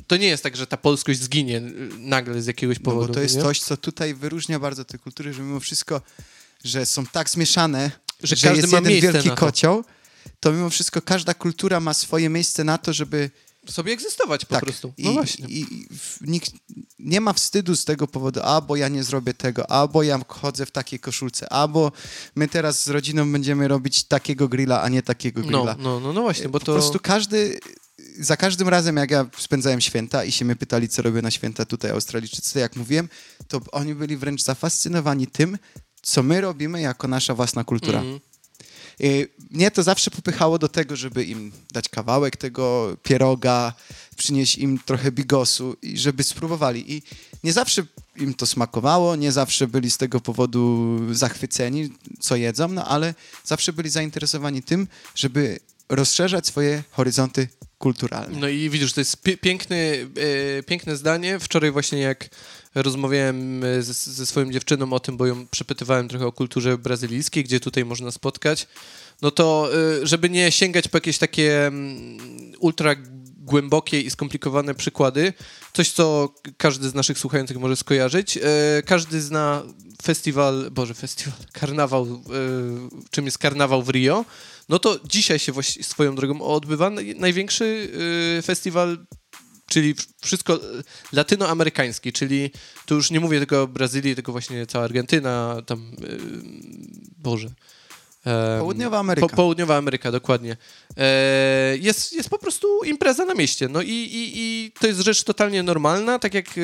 to nie jest tak, że ta polskość zginie nagle z jakiegoś powodu. No bo to jest nie? coś, co tutaj wyróżnia bardzo te kultury, że mimo wszystko, że są tak zmieszane, że, że każdy jest ma jeden wielki kocioł, to mimo wszystko każda kultura ma swoje miejsce na to, żeby sobie egzystować po tak. prostu. No I, właśnie. I, nikt nie ma wstydu z tego powodu, albo ja nie zrobię tego, albo ja chodzę w takiej koszulce, albo my teraz z rodziną będziemy robić takiego grilla, a nie takiego no, grilla. No, no, no, no właśnie, bo to... Po prostu każdy, za każdym razem jak ja spędzałem święta i się mnie pytali, co robię na święta tutaj Australijczycy, jak mówiłem, to oni byli wręcz zafascynowani tym, co my robimy jako nasza własna kultura. Mm -hmm. Y, mnie to zawsze popychało do tego, żeby im dać kawałek tego pieroga, przynieść im trochę bigosu i żeby spróbowali. I nie zawsze im to smakowało, nie zawsze byli z tego powodu zachwyceni, co jedzą, no ale zawsze byli zainteresowani tym, żeby rozszerzać swoje horyzonty kulturalne. No i widzisz, to jest piękny, e, piękne zdanie. Wczoraj właśnie jak rozmawiałem e, ze, ze, swoją dziewczyną o tym, bo ją przepytywałem trochę o kulturze brazylijskiej, gdzie tutaj można spotkać, no to e, żeby nie sięgać po jakieś takie mm, ultra głębokie i skomplikowane przykłady, coś co każdy z naszych słuchających może skojarzyć. Każdy zna festiwal, boże, festiwal, karnawał, czym jest karnawał w Rio, no to dzisiaj się właśnie swoją drogą odbywa. Największy festiwal czyli wszystko latynoamerykański, czyli tu już nie mówię tylko o Brazylii, tylko właśnie cała Argentyna, tam, yy, Boże, Południowa Ameryka. Po, południowa Ameryka, dokładnie. E, jest, jest po prostu impreza na mieście. No i, i, i to jest rzecz totalnie normalna. Tak jak e,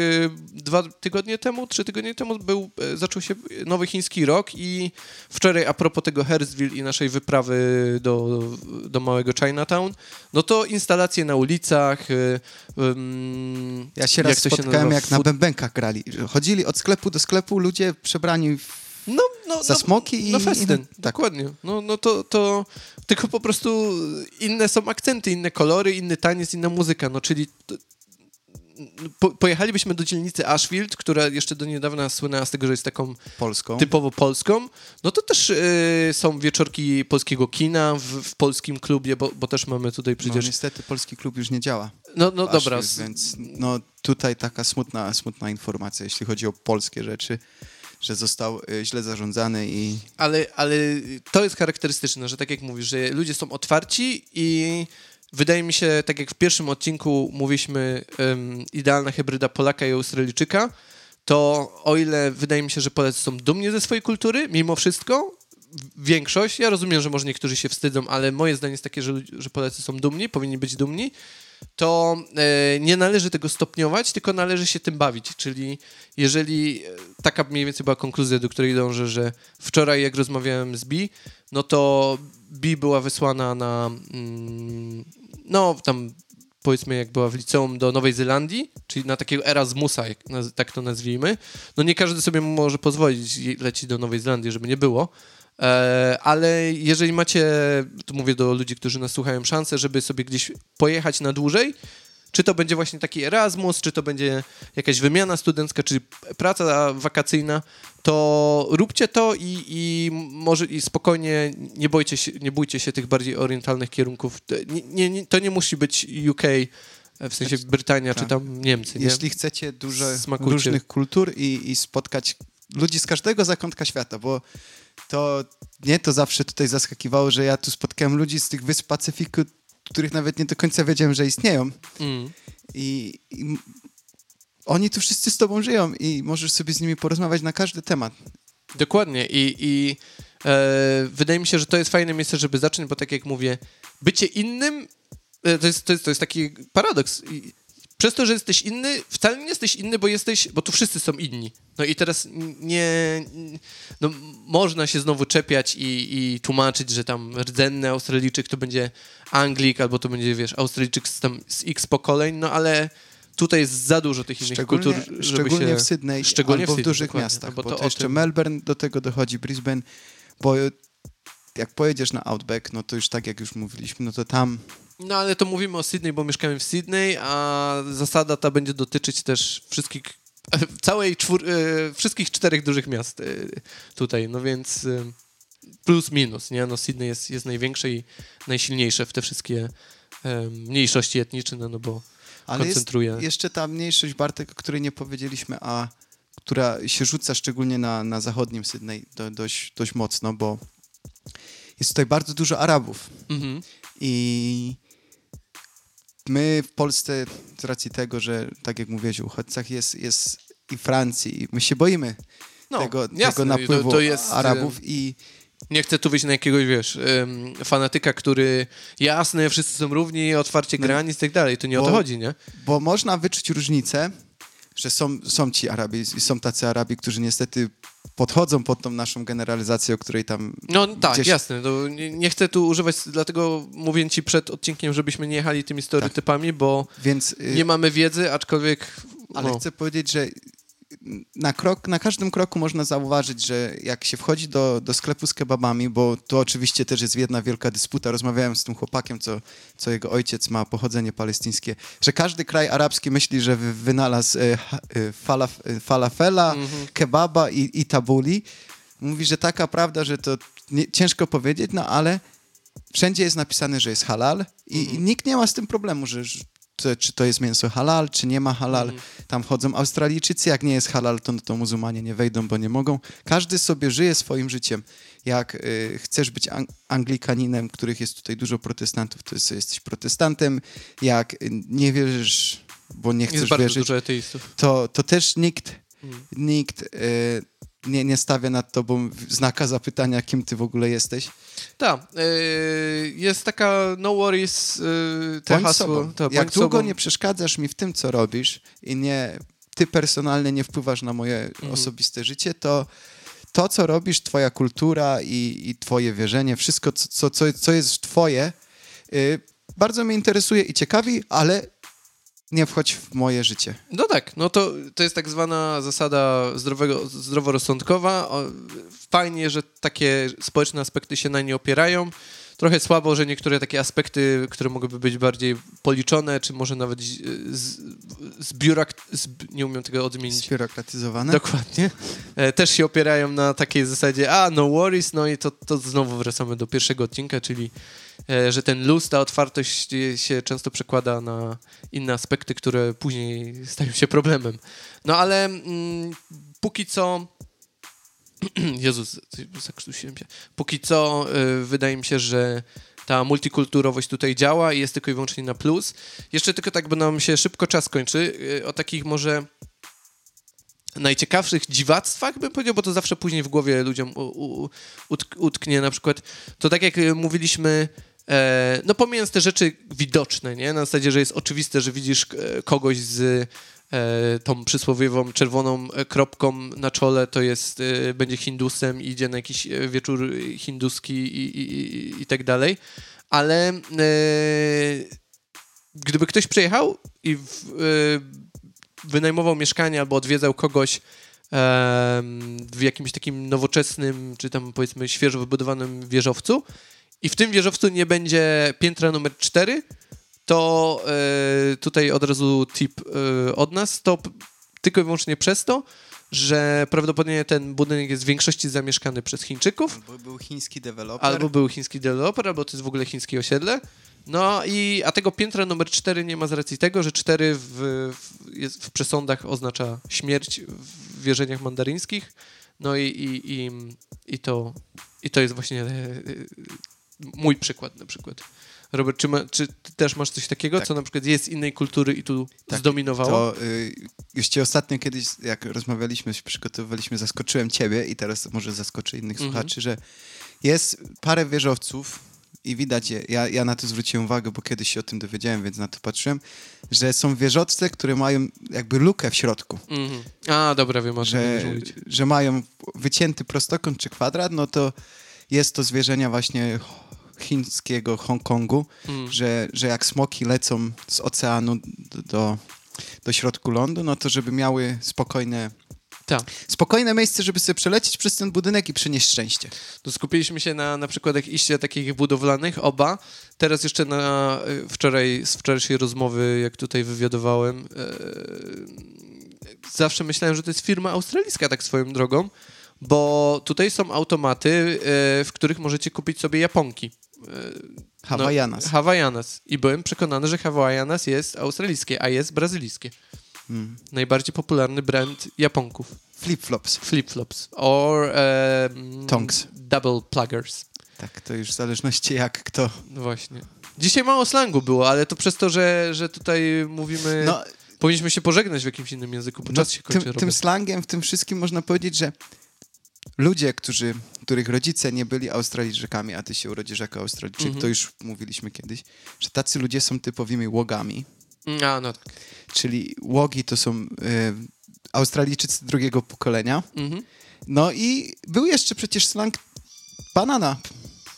dwa tygodnie temu, trzy tygodnie temu był, e, zaczął się nowy chiński rok i wczoraj a propos tego Hersville i naszej wyprawy do, do małego Chinatown, no to instalacje na ulicach. Um, ja się raz spotkałem, jak na bębenkach grali. Chodzili od sklepu do sklepu ludzie przebrani w no, no, za no, smoki i... No festyn, i, tak. dokładnie. No, no to, to tylko po prostu inne są akcenty, inne kolory, inny taniec, inna muzyka, no czyli po, pojechalibyśmy do dzielnicy Ashfield, która jeszcze do niedawna słynęła z tego, że jest taką polską. typowo polską, no to też y, są wieczorki polskiego kina w, w polskim klubie, bo, bo, też mamy tutaj przecież... No niestety polski klub już nie działa. No, no dobra. Więc no, tutaj taka smutna, smutna informacja, jeśli chodzi o polskie rzeczy że został y, źle zarządzany i... Ale, ale to jest charakterystyczne, że tak jak mówisz, że ludzie są otwarci i wydaje mi się, tak jak w pierwszym odcinku mówiliśmy, um, idealna hybryda Polaka i Australijczyka, to o ile wydaje mi się, że Polacy są dumni ze swojej kultury, mimo wszystko, większość, ja rozumiem, że może niektórzy się wstydzą, ale moje zdanie jest takie, że, że Polacy są dumni, powinni być dumni, to e, nie należy tego stopniować, tylko należy się tym bawić. Czyli jeżeli e, taka mniej więcej była konkluzja, do której dążę, że wczoraj jak rozmawiałem z Bi, no to Bi była wysłana na mm, no tam powiedzmy jak była w liceum do Nowej Zelandii, czyli na takiego Erasmusa, jak, tak to nazwijmy. No nie każdy sobie może pozwolić lecieć do Nowej Zelandii, żeby nie było, ale jeżeli macie, tu mówię do ludzi, którzy nas słuchają, szansę, żeby sobie gdzieś pojechać na dłużej, czy to będzie właśnie taki Erasmus, czy to będzie jakaś wymiana studencka, czy praca wakacyjna, to róbcie to i, i może i spokojnie nie bójcie, się, nie bójcie się tych bardziej orientalnych kierunków. Nie, nie, to nie musi być UK, w sensie Brytania, tak. czy tam Niemcy. Nie? Jeśli chcecie dużo różnych kultur i, i spotkać ludzi z każdego zakątka świata, bo to nie to zawsze tutaj zaskakiwało, że ja tu spotkałem ludzi z tych wysp Pacyfiku, których nawet nie do końca wiedziałem, że istnieją. Mm. I, i oni tu wszyscy z tobą żyją i możesz sobie z nimi porozmawiać na każdy temat. Dokładnie i, i e, wydaje mi się, że to jest fajne miejsce, żeby zacząć, bo tak jak mówię, bycie innym e, to, jest, to, jest, to jest taki paradoks. I przez to, że jesteś inny, wcale nie jesteś inny, bo jesteś, bo tu wszyscy są inni. No i teraz nie, no można się znowu czepiać i, i tłumaczyć, że tam rdzenny Australijczyk to będzie Anglik, albo to będzie, wiesz, Australijczyk z, tam, z x pokoleń, no ale tutaj jest za dużo tych innych Szczególnie, kultur, żeby szczególnie się... w Sydney szczególnie w albo w, Sydney, dużych dokładnie, miastach, bo to to jeszcze tym- Melbourne, do tego dochodzi Brisbane, bo jak pojedziesz na Outback, no to już tak jak już mówiliśmy, no to tam No ale to mówimy o Sydney, bo mieszkamy w Sydney, a zasada ta będzie dotyczyć też wszystkich, całej czwór, e, wszystkich czterech dużych miast e, tutaj, no więc e, plus minus, nie? No Sydney jest, jest największe i najsilniejsze w te wszystkie mniejszości etniczne, no bo Ale jest koncentruje. jeszcze ta mniejszość, Bartek, o której nie powiedzieliśmy, a która się rzuca szczególnie na, na zachodnim Sydney do, dość, dość mocno, bo jest tutaj bardzo dużo Arabów Mhm. i my w Polsce z racji tego, że tak jak mówiłeś o uchodźcach jest, jest i Francji, i my się boimy No, tego, jasne, tego napływu to, to jest, Arabów i Nie chcę tu wyjść na jakiegoś, wiesz, em, fanatyka, który jasne, wszyscy są równi, otwarcie No, granic i tak dalej. To nie o to bo- chodzi, nie? Bo można wyczuć różnicę, że są, są ci Arabi i są tacy Arabi, którzy niestety podchodzą pod tą naszą generalizację, o której tam... No tak, gdzieś- jasne. Nie, nie chcę tu używać, dlatego mówię ci przed odcinkiem, żebyśmy nie jechali tymi stereotypami, bo Więc, y, nie mamy wiedzy, aczkolwiek... ale no, chcę powiedzieć, że na, krok, na każdym kroku można zauważyć, że jak się wchodzi do, do sklepu z kebabami, bo to oczywiście też jest jedna wielka dysputa, rozmawiałem z tym chłopakiem, co, co jego ojciec ma pochodzenie palestyńskie, że każdy kraj arabski myśli, że wy- wynalazł e, e, falaf, e, falafela, Mhm. kebaba i, i tabuli. Mówi, że taka prawda, że to nie, ciężko powiedzieć, no ale wszędzie jest napisane, że jest halal i, Mhm. i nikt nie ma z tym problemu, że, że to, czy to jest mięso halal, czy nie ma halal. Mhm. Tam chodzą Australijczycy, jak nie jest halal, to, to muzułmanie nie wejdą, bo nie mogą. Każdy sobie żyje swoim życiem. Jak y, chcesz być ang- anglikaninem, których jest tutaj dużo protestantów, to jest, jesteś protestantem. Jak nie wierzysz, bo nie chcesz jest wierzyć, to, to też nikt, Mm. nikt y, nie, nie stawia nad tobą znaka zapytania, kim ty w ogóle jesteś. Tak, yy, jest taka no worries, yy, te Bądź hasło. sobą. Jak długo sobą. nie przeszkadzasz mi w tym, co robisz i nie, ty personalnie nie wpływasz na moje Mhm. osobiste życie, to to, co robisz, twoja kultura i, i twoje wierzenie, wszystko, co, co, co, jest twoje, y, bardzo mnie interesuje i ciekawi, ale nie wchodź w moje życie. No tak, no to, to jest tak zwana zasada zdrowego, zdroworozsądkowa. Fajnie, że takie społeczne aspekty się na nie opierają. Trochę słabo, że niektóre takie aspekty, które mogłyby być bardziej policzone, czy może nawet z, z, z nie umiem tego odmienić. Zbiurokratyzowane. Dokładnie. E, też się opierają na takiej zasadzie, a no worries, no i to, to znowu wracamy do pierwszego odcinka, czyli że ten luz, ta otwartość e, się często przekłada na inne aspekty, które później stają się problemem. No ale mm, póki co Jezus, zakrztusiłem się. Póki co y, wydaje mi się, że ta multikulturowość tutaj działa i jest tylko i wyłącznie na plus. Jeszcze tylko tak, bo nam się szybko czas kończy, y, o takich może najciekawszych dziwactwach, bym powiedział, bo to zawsze później w głowie ludziom u, u, utk- utknie na przykład. To tak jak y, mówiliśmy, e, no pomijając te rzeczy widoczne, nie? Na zasadzie, że jest oczywiste, że widzisz e, kogoś z e, tą przysłowiową czerwoną e, kropką na czole, to jest, e, będzie Hindusem i idzie na jakiś e, wieczór hinduski i, i, i, i tak dalej. Ale e, gdyby ktoś przyjechał i w, e, wynajmował mieszkanie albo odwiedzał kogoś w jakimś takim nowoczesnym, czy tam powiedzmy świeżo wybudowanym wieżowcu i w tym wieżowcu nie będzie piętra numer 4, to e, tutaj od razu tip e, od nas, to tylko i wyłącznie przez to, że prawdopodobnie ten budynek jest w większości zamieszkany przez Chińczyków, Albo był chiński deweloper. albo był chiński deweloper, albo to jest w ogóle chińskie osiedle. No i, a tego piętra numer 4 nie ma z racji tego, że 4 w, w, jest w przesądach oznacza śmierć w wierzeniach mandaryńskich. No i, i, i, i, to, i to jest właśnie e, e, mój przykład na przykład. Robert, czy, ma, czy ty też masz coś takiego, Tak. co na przykład jest z innej kultury i tu Tak, zdominowało? To y, cię ostatnio kiedyś, jak rozmawialiśmy, się przygotowywaliśmy, zaskoczyłem ciebie i teraz może zaskoczę innych Mhm. słuchaczy, że jest parę wieżowców i widać ja, ja na to zwróciłem uwagę, bo kiedyś się o tym dowiedziałem, więc na to patrzyłem, że są wieżowce, które mają jakby lukę w środku, Mhm. A, dobra, wiem o że, że mają wycięty prostokąt czy kwadrat, no to jest to zwierzenia właśnie chińskiego Hongkongu, Mhm. że, że jak smoki lecą z oceanu do, do, do środku lądu, no to żeby miały spokojne, Tak. spokojne miejsce, żeby sobie przelecieć przez ten budynek i przynieść szczęście. To skupiliśmy się na, na przykładach iście takich budowlanych, oba. Teraz jeszcze na y, wczoraj, z wczorajszej rozmowy, jak tutaj wywiadowałem, e, zawsze myślałem, że to jest firma australijska tak swoją drogą, bo tutaj są automaty, e, w których możecie kupić sobie japonki. E, Hawaiianas. No, Hawaiianas. I byłem przekonany, że Hawaiianas jest australijskie, a jest brazylijskie. Mm. Najbardziej popularny brand Japonków. Flip-flops. Flip-flops. Or um, Tongs. double pluggers. Tak, to już w zależności jak kto. No właśnie. Dzisiaj mało slangu było, ale to przez to, że, że tutaj mówimy... No, Powinniśmy się pożegnać w jakimś innym języku, bo no czas się kończy, tym, tym slangiem, w tym wszystkim można powiedzieć, że ludzie, którzy, których rodzice nie byli Australijczykami, a ty się urodzisz jako Australijczyk, Mhm. to już mówiliśmy kiedyś, że tacy ludzie są typowymi łogami. A, no tak. Czyli łogi to są e, Australijczycy drugiego pokolenia. Mhm. No i był jeszcze przecież slang banana.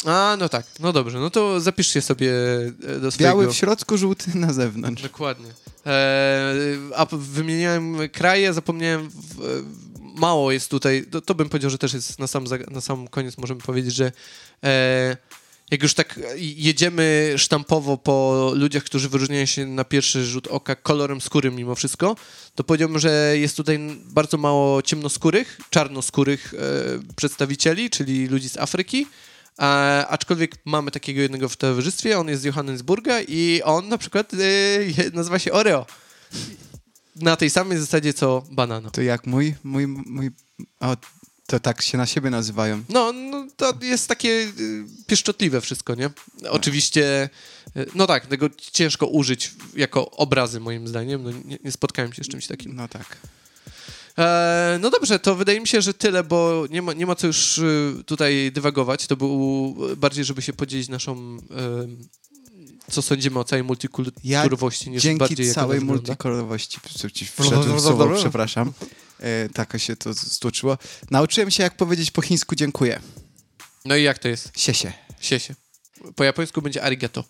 A, no tak. No dobrze, no to zapiszcie sobie e, do swojego... Biały w środku, żółty na zewnątrz. Dokładnie. E, a wymieniałem kraje, zapomniałem. W, e, mało jest tutaj. To, to bym powiedział, że też jest na sam, na sam koniec możemy powiedzieć, że e, jak już tak jedziemy sztampowo po ludziach, którzy wyróżniają się na pierwszy rzut oka kolorem skóry mimo wszystko, to powiedziałbym, że jest tutaj bardzo mało ciemnoskórych, czarnoskórych e, przedstawicieli, czyli ludzi z Afryki. A, aczkolwiek mamy takiego jednego w towarzystwie, on jest z Johannesburga i on na przykład e, nazywa się Oreo. Na tej samej zasadzie co banana. To jak mój, mój, mój... O, to tak się na siebie nazywają. No, no to jest takie y, pieszczotliwe wszystko, nie? Oczywiście, y, no tak, tego ciężko użyć jako obrazy moim zdaniem, no nie, nie spotkałem się z czymś takim. No tak. E, no dobrze, to wydaje mi się, że tyle, bo nie ma, nie ma co już y, tutaj dywagować. To był bardziej, żeby się podzielić naszą, em, co sądzimy o całej multikulturowości, niż Dzięki bardziej całej wygląda. multikolorowości, co ci wszedłem w słowo, przepraszam, e, tak się to stłuczyło. Nauczyłem się, jak powiedzieć po chińsku dziękuję. No i jak to jest? Siesie. Siesie. Po japońsku będzie arigato.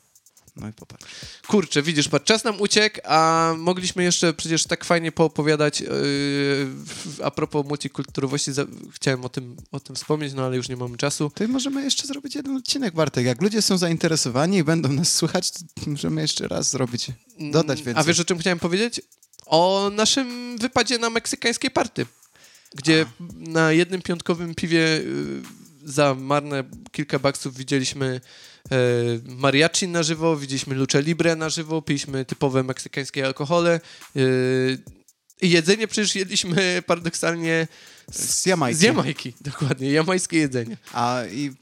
No i popatrz. Kurczę, widzisz, patrz, czas nam uciekł, a mogliśmy jeszcze przecież tak fajnie poopowiadać yy, a propos multikulturowości. Za, chciałem o tym, o tym wspomnieć, no ale już nie mamy czasu. To możemy jeszcze zrobić jeden odcinek, Bartek. Jak ludzie są zainteresowani i będą nas słuchać, to możemy jeszcze raz zrobić, dodać więcej. A wiesz, o czym chciałem powiedzieć? O naszym wypadzie na meksykańskiej party, gdzie na jednym piątkowym piwie yy, za marne kilka baksów widzieliśmy e, mariachi na żywo, widzieliśmy lucze libre na żywo, piliśmy typowe meksykańskie alkohole. yy, I jedzenie przecież jedliśmy paradoksalnie Z Jamajki. z Jamajki. Dokładnie, jamańskie jedzenie. A i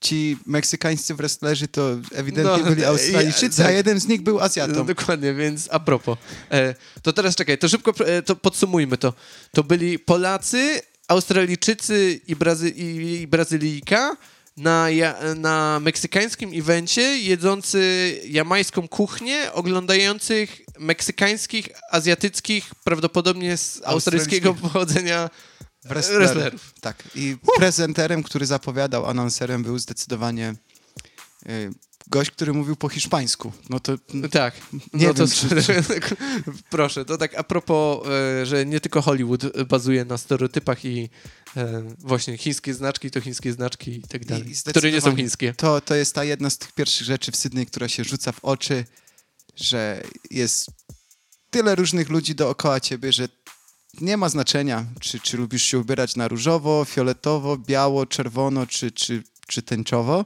ci meksykańscy wrestlerzy to ewidentnie No, byli ja- Australijczycy, a tak. jeden z nich był Azjatą. No, dokładnie, więc a propos. E, to teraz czekaj, to szybko e, to podsumujmy to. To byli Polacy, Australijczycy i, Brazy i, i Brazylijka na, ja, na meksykańskim evencie jedzący jamańską kuchnię, oglądających meksykańskich, azjatyckich, prawdopodobnie z australijskiego pochodzenia Wrestler- wrestlerów. Tak. I prezenterem, który zapowiadał, anonserem był zdecydowanie y, gość, który mówił po hiszpańsku. No to Tak. Nie no to wiem, proszę, to tak a propos, e, że nie tylko Hollywood bazuje na stereotypach i e, właśnie chińskie znaczki to chińskie znaczki i tak dalej, zdecydowanie które nie są chińskie. To, to jest ta jedna z tych pierwszych rzeczy w Sydney, która się rzuca w oczy, że jest tyle różnych ludzi dookoła ciebie, że nie ma znaczenia, czy, czy lubisz się ubierać na różowo, fioletowo, biało, czerwono, czy, czy, czy tęczowo.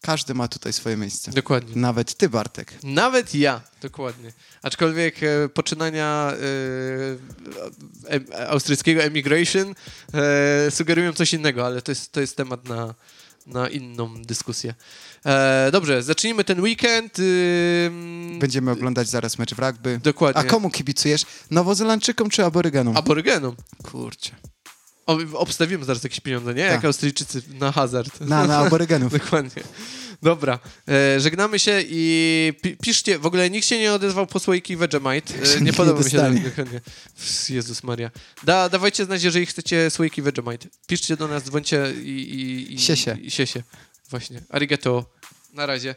Każdy ma tutaj swoje miejsce. Dokładnie. Nawet ty, Bartek. Nawet ja, dokładnie. Aczkolwiek e, poczynania e, e, austriackiego emigration e, sugerują coś innego, ale to jest, to jest temat na, na inną dyskusję. E, dobrze, zacznijmy ten weekend. Ym, Będziemy oglądać zaraz mecz w rugby. Dokładnie. A komu kibicujesz? Nowozelandczykom czy aborygenom? Aborygenom. Kurczę. O, obstawimy zaraz jakieś pieniądze, nie? Tak. Jak Australijczycy na hazard. Na, na aborygenów. Dokładnie. Dobra, e, żegnamy się i pi piszcie, w ogóle nikt się nie odezwał po słoiki Vegemite. E, nie podoba mi się to. dokładnie. Jezus Maria. Da, dawajcie znać, jeżeli chcecie słoiki Vegemite. Piszcie do nas, dzwońcie i... i, i. I, siesie. Właśnie. Arigato. Na razie.